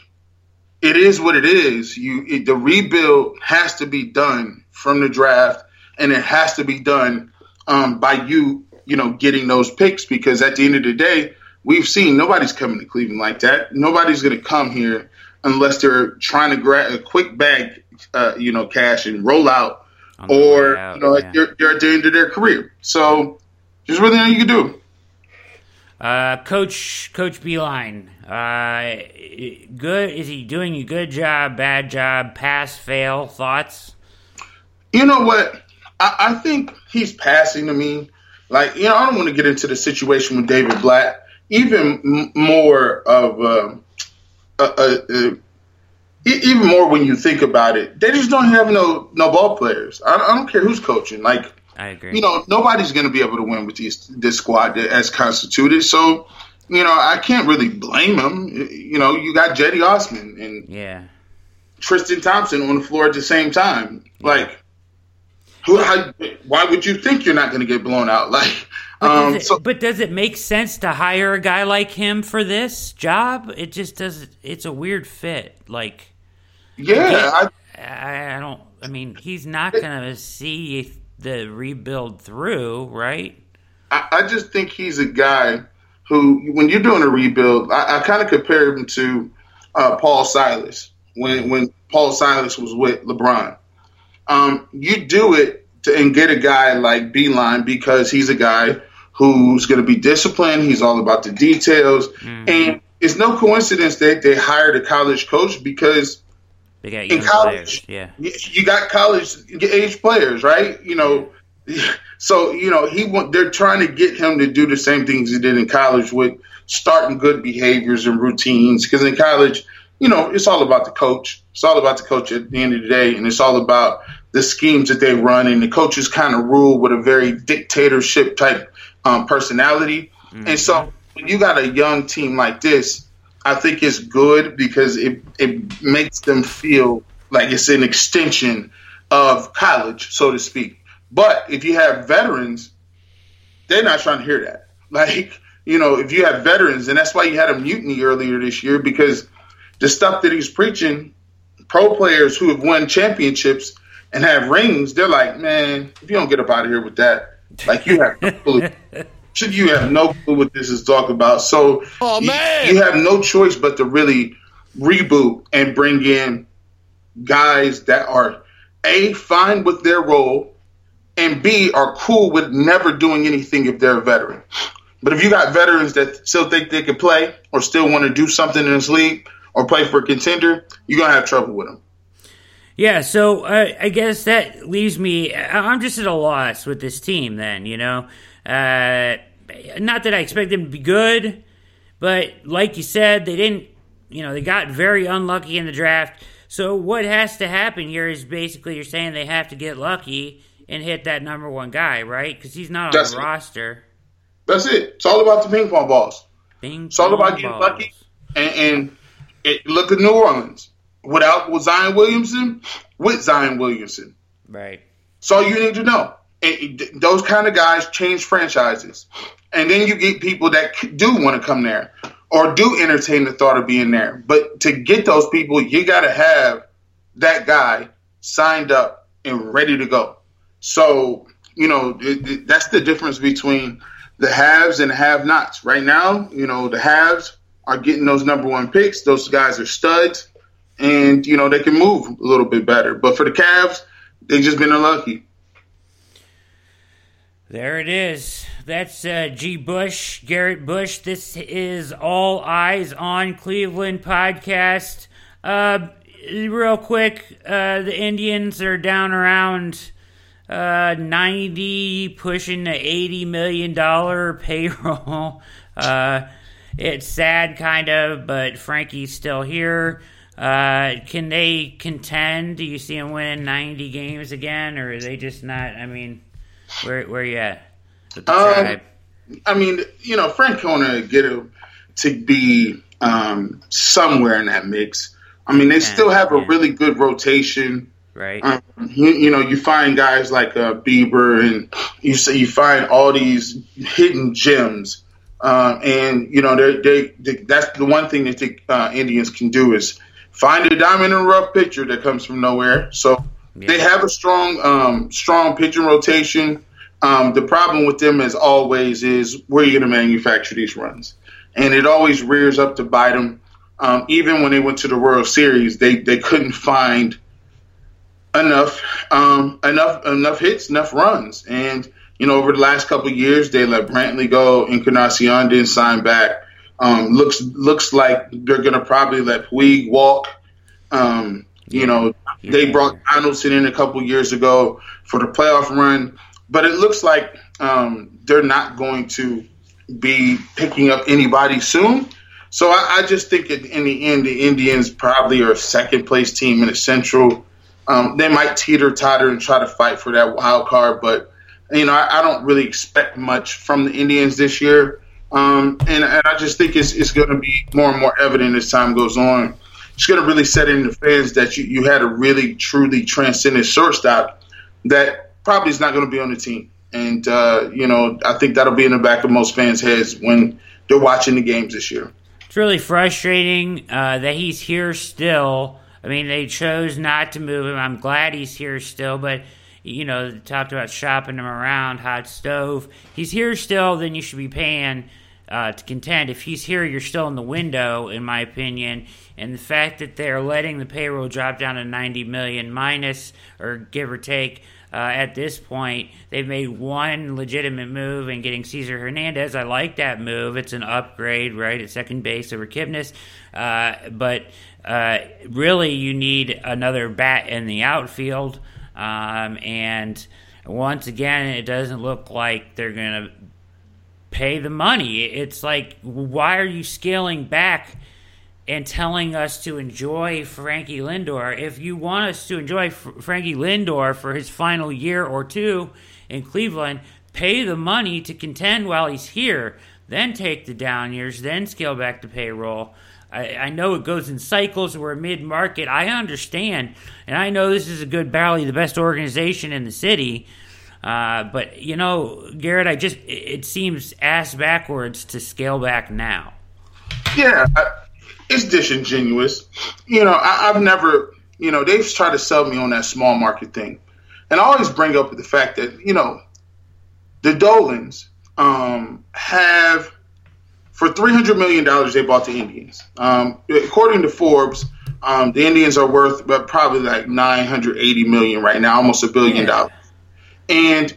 Speaker 3: it is what it is. You it, the rebuild has to be done from the draft, and it has to be done um, by you, you know, getting those picks because at the end of the day, we've seen nobody's coming to Cleveland like that. Nobody's going to come here unless they're trying to grab a quick bag, uh, you know, cash and roll out, or
Speaker 2: out,
Speaker 3: you know,
Speaker 2: yeah.
Speaker 3: they're, they're at the end of their career. So there's really nothing you can do.
Speaker 2: Uh, Coach Coach Beilein, uh, good. Is he doing a good job, bad job, pass, fail? Thoughts?
Speaker 3: You know what? I, I think he's passing to me. Like, you know, I don't want to get into the situation with David Blatt. Even m- more of um, a, a, a, even more when you think about it, they just don't have no no ball players. I, I don't care who's coaching. Like,
Speaker 2: I agree.
Speaker 3: you know, nobody's going to be able to win with these this squad as constituted. So, you know, I can't really blame them. You know, you got Cedi Osman and
Speaker 2: yeah.
Speaker 3: Tristan Thompson on the floor at the same time. Like, who? How, why would you think you're not going to get blown out? Like,
Speaker 2: But,
Speaker 3: um,
Speaker 2: does it,
Speaker 3: so
Speaker 2: but does it make sense to hire a guy like him for this job? It just does. It's a weird fit. Like
Speaker 3: yeah, I,
Speaker 2: I, don't. I mean, he's not gonna see the rebuild through, right?
Speaker 3: I, I just think he's a guy who, when you're doing a rebuild, I, I kind of compare him to uh, Paul Silas when when Paul Silas was with LeBron. Um, you do it to, and get a guy like Beilein because he's a guy who's going to be disciplined. He's all about the details, and it's no coincidence that they hired a college coach because
Speaker 2: They got
Speaker 3: in college,
Speaker 2: players. Yeah.
Speaker 3: you, got college age players, right? You know, so you know he want they're trying to get him to do the same things he did in college with starting good behaviors and routines. Because in college, you know, it's all about the coach. It's all about the coach at the end of the day, and it's all about the schemes that they run. And the coaches kind of rule with a very dictatorship type um, personality. And so when you got a young team like this, I think it's good because it it makes them feel like it's an extension of college, so to speak. But if you have veterans, they're not trying to hear that. Like, you know, if you have veterans, and that's why you had a mutiny earlier this year because the stuff that he's preaching, pro players who have won championships and have rings, they're like, man, if you don't get up out of here with that, like you have. Should you have no clue what this is talking about? So
Speaker 1: Oh,
Speaker 3: you-
Speaker 1: man.
Speaker 3: you have no choice but to really reboot and bring in guys that are a fine with their role and b are cool with never doing anything if they're a veteran. But if you got veterans that still think they can play or still want to do something in this league or play for a contender, you're gonna have trouble with them.
Speaker 2: Yeah, so uh, I guess that leaves me. I'm just at a loss with this team. Then you know, uh, not that I expect them to be good, but like you said, they didn't. You know, they got very unlucky in the draft. So what has to happen here is basically you're saying they have to get lucky and hit that number one guy, right? Because he's not on
Speaker 3: That's
Speaker 2: the
Speaker 3: it.
Speaker 2: roster.
Speaker 3: That's it. It's all about the ping pong balls.
Speaker 2: Bing
Speaker 3: It's all about
Speaker 2: bong
Speaker 3: getting
Speaker 2: balls.
Speaker 3: lucky. And, and it, look at New Orleans without with Zion Williamson, with Zion Williamson.
Speaker 2: Right.
Speaker 3: That's all you need to know. Those kind of guys change franchises, and then you get people that do want to come there or do entertain the thought of being there. But to get those people, you got to have that guy signed up and ready to go. So you know that's the difference between the haves and the have-nots. Right now, you know the haves are getting those number one picks. Those guys are studs, and you know they can move a little bit better. But for the Cavs, they've just been unlucky.
Speaker 2: There it is. That's uh, G. Bush, Garrett Bush. This is All Eyes on Cleveland podcast. Uh, real quick, uh, the Indians are down around uh, 90, pushing the $80 million payroll. Uh, it's sad, kind of, but Frankie's still here. Uh, can they contend? Do you see them winning 90 games again, or are they just not? I mean, where where you at?
Speaker 3: Um. I mean, you know, Frank Kona get him to be um, somewhere in that mix. I mean, they still have a really good rotation.
Speaker 2: right?
Speaker 3: Um, you, you know, you find guys like uh, Bieber, and you say you find all these hidden gems. Um, and you know, they, they, they that's the one thing that the uh, Indians can do is find a diamond in the rough picture that comes from nowhere. So they have a strong, um, strong pitching rotation. Um, the problem with them, as always, is where you're going to manufacture these runs, and it always rears up to bite them. Um, even when they went to the World Series, they they couldn't find enough um, enough enough hits, enough runs, and you know over the last couple of years they let Brantley go, Encarnacion didn't sign back. Um, looks looks like they're going to probably let Puig walk. Um, you know they brought Donaldson in a couple years ago for the playoff run, but it looks like um, they're not going to be picking up anybody soon. So I, I just think in in the end, the Indians probably are a second place team in the Central. Um, they might teeter totter and try to fight for that wild card, but you know I, I don't really expect much from the Indians this year. Um, and, and I just think it's, it's going to be more and more evident as time goes on. It's going to really set in the fans that you, you had a really, truly transcendent shortstop that probably is not going to be on the team. And, uh, you know, I think that'll be in the back of most fans' heads when they're watching the games this year.
Speaker 2: It's really frustrating uh, that he's here still. I mean, they chose not to move him. I'm glad he's here still, but you know, talked about shopping him around, hot stove. He's here still, then you should be paying uh, to contend. If he's here, you're still in the window, in my opinion. And the fact that they're letting the payroll drop down to 90 million minus or give or take. Uh, at this point, they've made one legitimate move in getting Cesar Hernandez. I like that move. It's an upgrade, right, at second base over Kipnis. Uh, but uh, really, you need another bat in the outfield. Um, and once again, it doesn't look like they're going to pay the money. It's like, why are you scaling back and telling us to enjoy Frankie Lindor? If you want us to enjoy F- Frankie Lindor for his final year or two in Cleveland, pay the money to contend while he's here. Then take the down years, then scale back the payroll. I, know it goes in cycles. We're mid market. I understand. And I know this is a good, barely the best organization in the city. Uh, but, you know, Garrett, I just, it, seems ass backwards to scale back now.
Speaker 3: Yeah, it's disingenuous. You know, I, I've never, you know, they've tried to sell me on that small market thing. And I always bring up the fact that, you know, the Dolans um, have, for $300 million, they bought the Indians. Um, according to Forbes, um, the Indians are worth but probably like 980 million right now, almost a billion
Speaker 2: Yeah.
Speaker 3: And,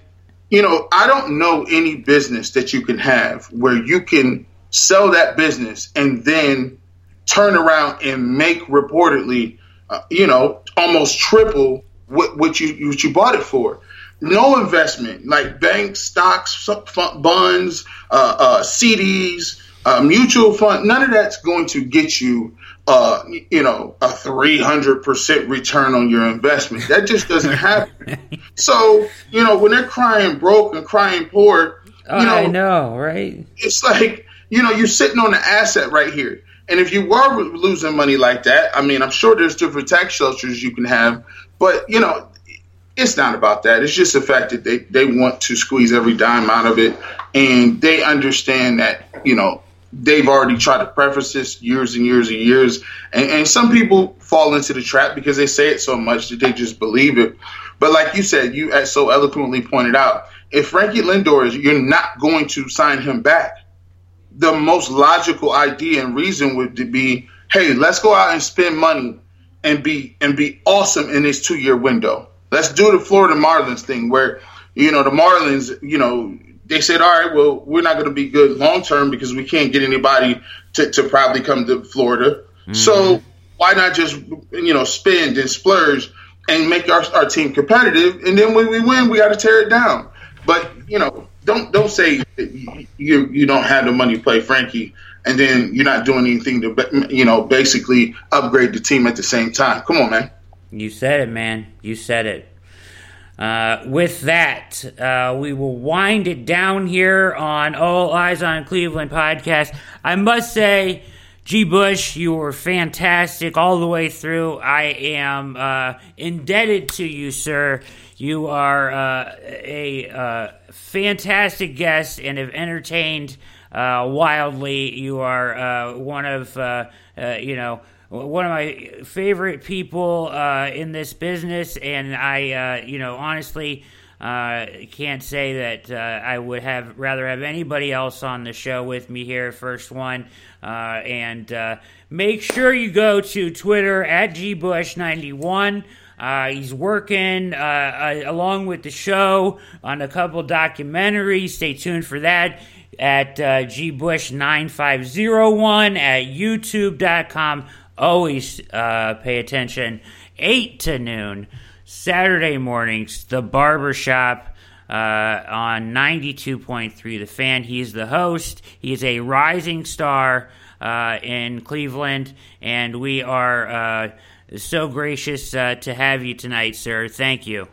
Speaker 3: you know, I don't know any business that you can have where you can sell that business and then turn around and make reportedly uh, you know, almost triple what, what you what you bought it for. No investment like banks, stocks, bonds, uh, uh, CDs, uh, mutual fund. None of that's going to get you, uh, you know, a three hundred percent return on your investment. That just doesn't happen. so you know, when they're crying broke and crying poor,
Speaker 2: oh,
Speaker 3: you know,
Speaker 2: I know, right?
Speaker 3: It's like you know, you're sitting on an asset right here. And if you were losing money like that, I mean, I'm sure there's different tax shelters you can have, but you know, it's not about that. It's just the fact that they, they want to squeeze every dime out of it, and they understand that you know they've already tried to preface this years and years and years, and, and some people fall into the trap because they say it so much that they just believe it. But like you said, you so eloquently pointed out, if Frankie Lindor is, you're not going to sign him back the most logical idea and reason would be, hey, let's go out and spend money and be and be awesome in this two year window. Let's do the Florida Marlins thing where, you know, the Marlins, you know, they said, all right, well, we're not going to be good long term because we can't get anybody to, to probably come to Florida. Mm-hmm. So why not just, you know, spend and splurge and make our, our team competitive? And then when we win, we got to tear it down. But, you know, don't don't say you you don't have the money to play Frankie, and then you're not doing anything to you know basically upgrade the team at the same time. Come on, man.
Speaker 2: You said it, man. You said it. Uh, with that, uh, we will wind it down here on All Eyes on Cleveland podcast. I must say, G. Bush, you were fantastic all the way through. I am uh, indebted to you, sir. You are uh, a uh, fantastic guest and have entertained uh, wildly. You are uh, one of, you know, one of my favorite people uh, in this business, and I, uh, you know, honestly. can't say that I would have rather have anybody else on the show with me here, first one. and make sure you go to Twitter at gbush91. Uh, he's working uh, uh, along with the show on a couple documentaries. Stay tuned for that at uh, gbush9501 at youtube.com. Always uh, pay attention. 8 to noon, Saturday mornings, The Barbershop. Uh, on 92.3 The Fan. He's the host. He is a rising star uh, in Cleveland, and we are uh, so gracious uh, to have you tonight, sir. Thank you.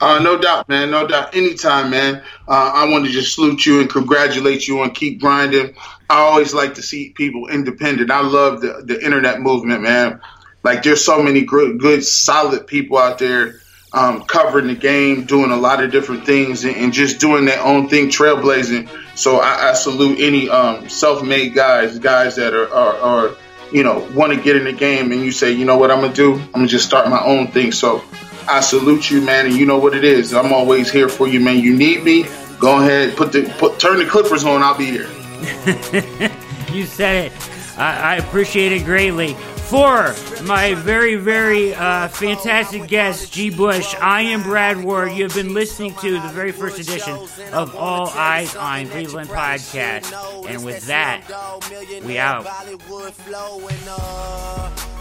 Speaker 3: Uh, no doubt, man. No doubt. Anytime, man. Uh, I want to just salute you and congratulate you on keep grinding. I always like to see people independent. I love the, the internet movement, man. Like there's so many good, good, solid people out there um, covering the game, doing a lot of different things, and, and just doing their own thing, trailblazing. So I, I salute any um, self-made guys, guys that are, are, are you know, want to get in the game and you say, you know what I'm gonna do? I'm gonna just start my own thing. So I salute you, man, and you know what it is. I'm always here for you, man. You need me, go ahead, put the put turn the clippers on, I'll be here.
Speaker 2: you said it. I, I appreciate it greatly for my very, very uh, fantastic guest, G. Bush. I am Brad Ward. You have been listening to the very first edition of All Eyes on Cleveland podcast. And with that, we out.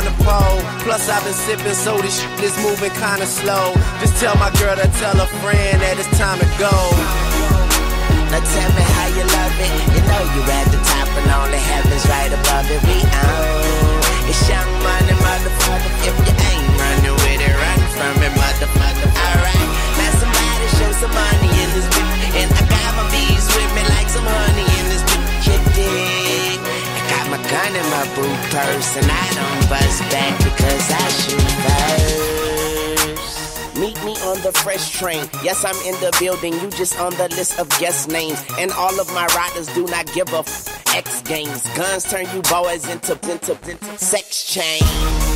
Speaker 6: find the pole. Plus, I've been sipping, so this shit is moving kinda slow. Just tell my girl to tell a friend that it's time to go.
Speaker 7: Now tell me how you love it. You know you at the top and only heaven's right above it. We own. My boot I don't bust back because I shoot first. Meet me on the fresh train. Yes, I'm in the building. You just on the list of guest names. And all of my riders do not give a f- X games. Guns turn you boys into, into, sex change.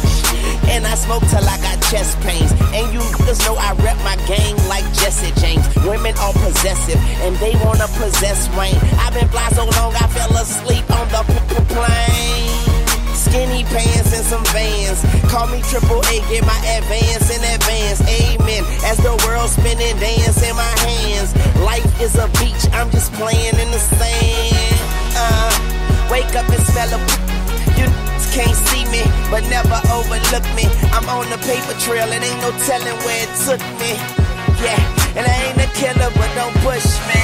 Speaker 7: And I smoke till I got chest pains. And you niggas know I rep my gang like Jesse James. Women are possessive and they wanna possess Wayne. I've been fly so long I fell asleep on the plane. Skinny pants and some vans. Call me triple A, get my advance in advance. Amen. As the world spinning, dance in my hands. Life is a beach, I'm just playing in the sand. Uh, wake up and smell a. You can't see me, but never overlook me. I'm on the paper trail, and ain't no telling where it took me. Yeah, and I ain't a killer, but don't push me.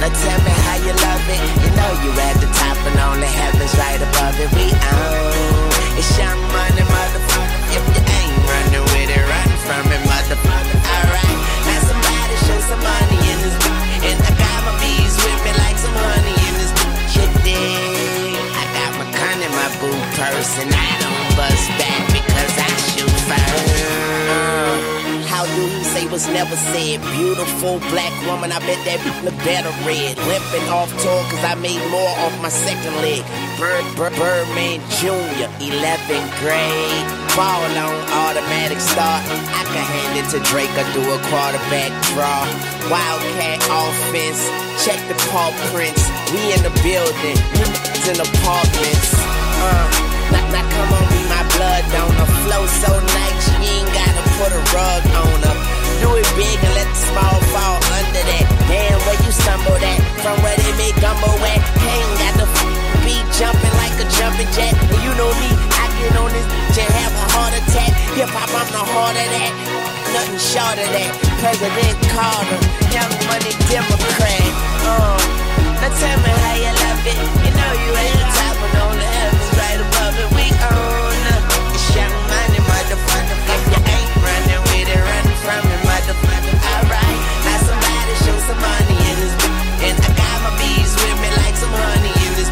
Speaker 7: Now tell me how you love it. You know you at the top and only heaven's right above it. We own it's young money, motherfucker. If you ain't running with it, run from it, motherfucker. Alright, now somebody show some money in this bitch. And I got my bees with me like some honey purse and I don't bust back because I shoot first. How do he say was never said? Beautiful black woman, I bet that look better red. Limping off tour cause I made more off my second leg. Bird, Bird, Birdman Jr., 11th grade. Ball on automatic start. I can hand it to Drake or do a quarterback draw. Wildcat offense, check the paw prints. We in the building, you in apartments. Uh, now, now come on, be my blood donor. Flow so nice, you ain't gotta put a rug on her. Do it big and let the small fall under that. Damn, where you stumble at? From where they make gumbo at? Ain't got the f- beat jumping like a jumping jack. And you know me, I get on this bitch have a heart attack. Hip hop, I'm the heart of that. Nothing short of that. President Carter, young money Democrat. Uh, now tell me how you love it. You know you at the top all the heavens right above it. We own uh, it's young money, motherfucker. If you ain't running with it, from it, motherfucker. Alright, somebody show some money in this. And I got my bees with me like some honey in this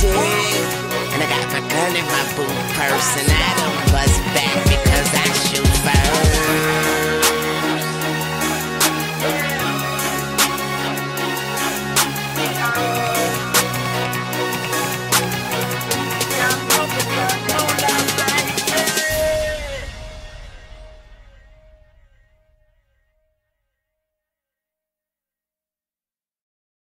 Speaker 7: dig? And I got my gun in my boot purse and I don't bust back because